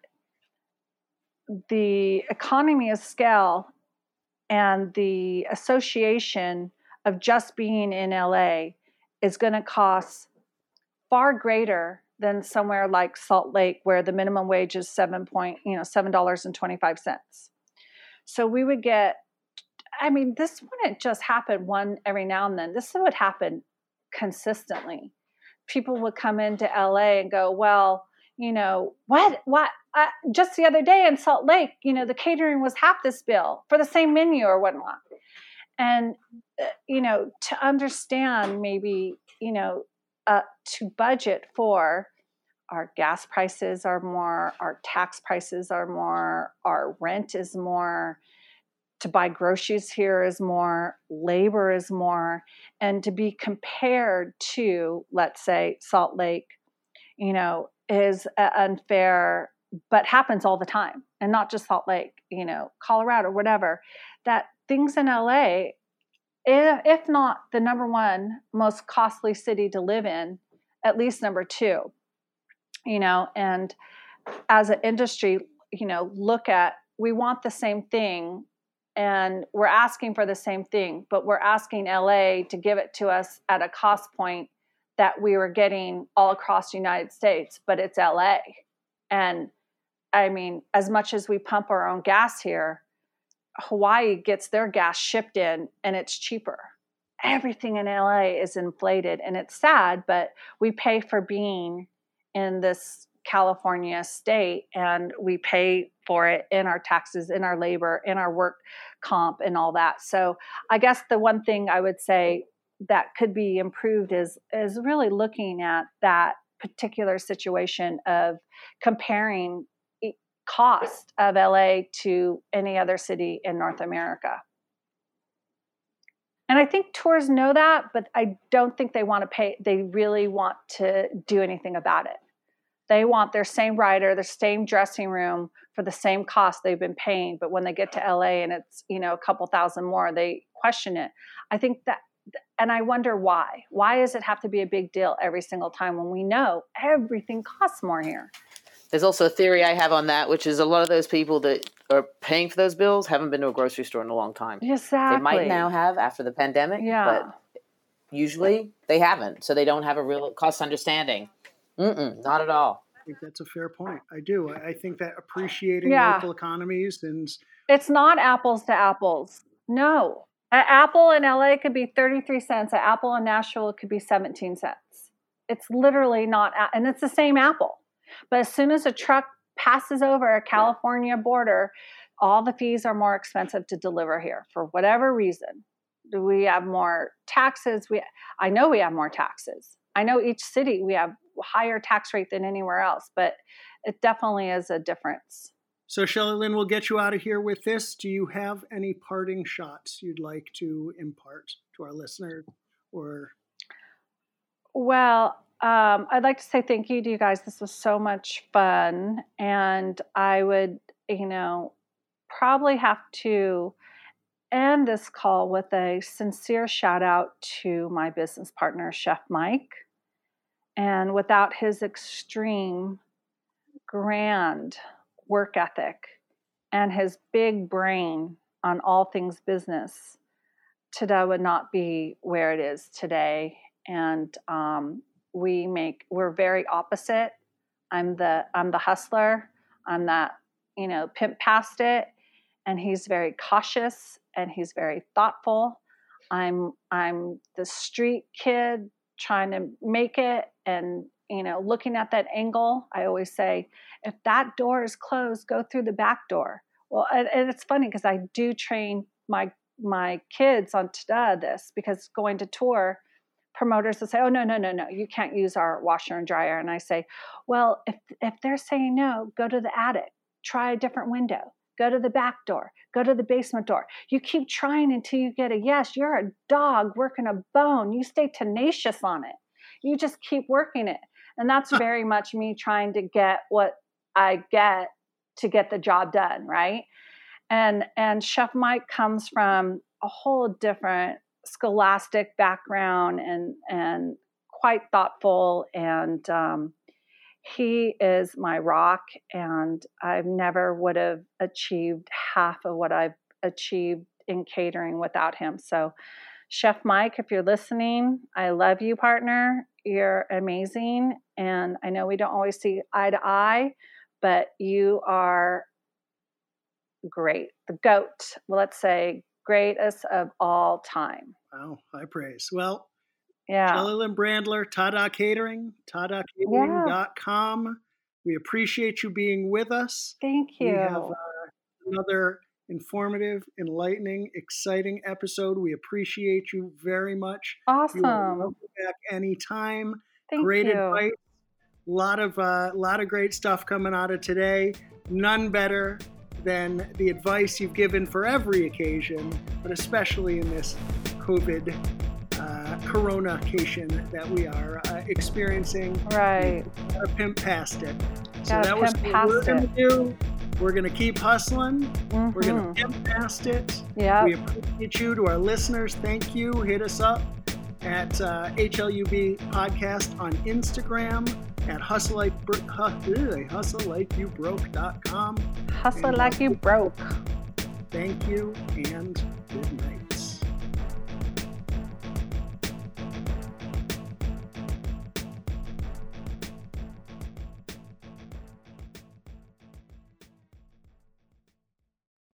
the economy of scale and the association of just being in LA is going to cost far greater than somewhere like Salt Lake, where the minimum wage is seven point, you know, seven dollars and twenty five cents. So we would get. I mean, this wouldn't just happen one every now and then. This would happen consistently. People would come into LA and go, "Well, you know, what, what?" Uh, just the other day in Salt Lake, you know, the catering was half this bill for the same menu or whatnot and you know to understand maybe you know uh, to budget for our gas prices are more our tax prices are more our rent is more to buy groceries here is more labor is more and to be compared to let's say salt lake you know is unfair but happens all the time and not just salt lake you know colorado whatever that things in LA, if not the number one most costly city to live in, at least number two. You know, and as an industry, you know, look at we want the same thing and we're asking for the same thing, but we're asking LA to give it to us at a cost point that we were getting all across the United States, but it's LA. And I mean, as much as we pump our own gas here, Hawaii gets their gas shipped in and it's cheaper. Everything in LA is inflated and it's sad, but we pay for being in this California state and we pay for it in our taxes, in our labor, in our work comp, and all that. So I guess the one thing I would say that could be improved is is really looking at that particular situation of comparing cost of LA to any other city in North America. And I think tours know that, but I don't think they want to pay, they really want to do anything about it. They want their same rider, their same dressing room for the same cost they've been paying. But when they get to LA and it's, you know, a couple thousand more, they question it. I think that and I wonder why. Why does it have to be a big deal every single time when we know everything costs more here? There's also a theory I have on that, which is a lot of those people that are paying for those bills haven't been to a grocery store in a long time. Exactly. They might now have after the pandemic, yeah. but usually they haven't, so they don't have a real cost understanding. Mm-mm, not at all. I think that's a fair point. I do. I think that appreciating yeah. local economies and it's not apples to apples. No, an apple in LA could be 33 cents. An apple in Nashville could be 17 cents. It's literally not, and it's the same apple. But as soon as a truck passes over a California border, all the fees are more expensive to deliver here for whatever reason. Do we have more taxes? We, I know we have more taxes. I know each city we have higher tax rate than anywhere else, but it definitely is a difference. So, Shelly Lynn, we'll get you out of here with this. Do you have any parting shots you'd like to impart to our listener or? Well, um, I'd like to say thank you to you guys. This was so much fun. And I would, you know, probably have to end this call with a sincere shout out to my business partner, Chef Mike. And without his extreme, grand, work ethic and his big brain on all things business, TDA would not be where it is today. And um, we make we're very opposite. I'm the I'm the hustler. I'm that you know pimp past it, and he's very cautious and he's very thoughtful. I'm I'm the street kid trying to make it and you know looking at that angle. I always say if that door is closed, go through the back door. Well, and, and it's funny because I do train my my kids on this because going to tour, promoters will say, "Oh no, no, no, no, you can't use our washer and dryer." And I say, "Well, if if they're saying no, go to the attic, try a different window, go to the back door, go to the basement door. You keep trying until you get a yes. You're a dog working a bone. You stay tenacious on it. You just keep working it." And that's very much me trying to get what I get to get the job done, right? And and Chef Mike comes from a whole different scholastic background and and quite thoughtful and um, he is my rock and i never would have achieved half of what i've achieved in catering without him so chef mike if you're listening i love you partner you're amazing and i know we don't always see eye to eye but you are great. The GOAT, well, let's say greatest of all time. Wow, high praise. Well, yeah. Shelly Brandler, TDA Catering, TDACatering.com. Yeah. We appreciate you being with us. Thank you. We have uh, another informative, enlightening, exciting episode. We appreciate you very much. Awesome. Welcome back anytime. Thank Great you. advice a lot of uh, lot of great stuff coming out of today. None better than the advice you've given for every occasion, but especially in this COVID uh, coronacation that we are uh, experiencing. Right. Gotta pimp past it. So that was what we're going to do. We're going to keep hustling. Mm-hmm. We're going to pimp past it. Yeah. We appreciate you to our listeners. Thank you. Hit us up at uh, HLUB Podcast on Instagram at hustle like hustle like you broke.com. Hustle like you broke. Thank you and good night.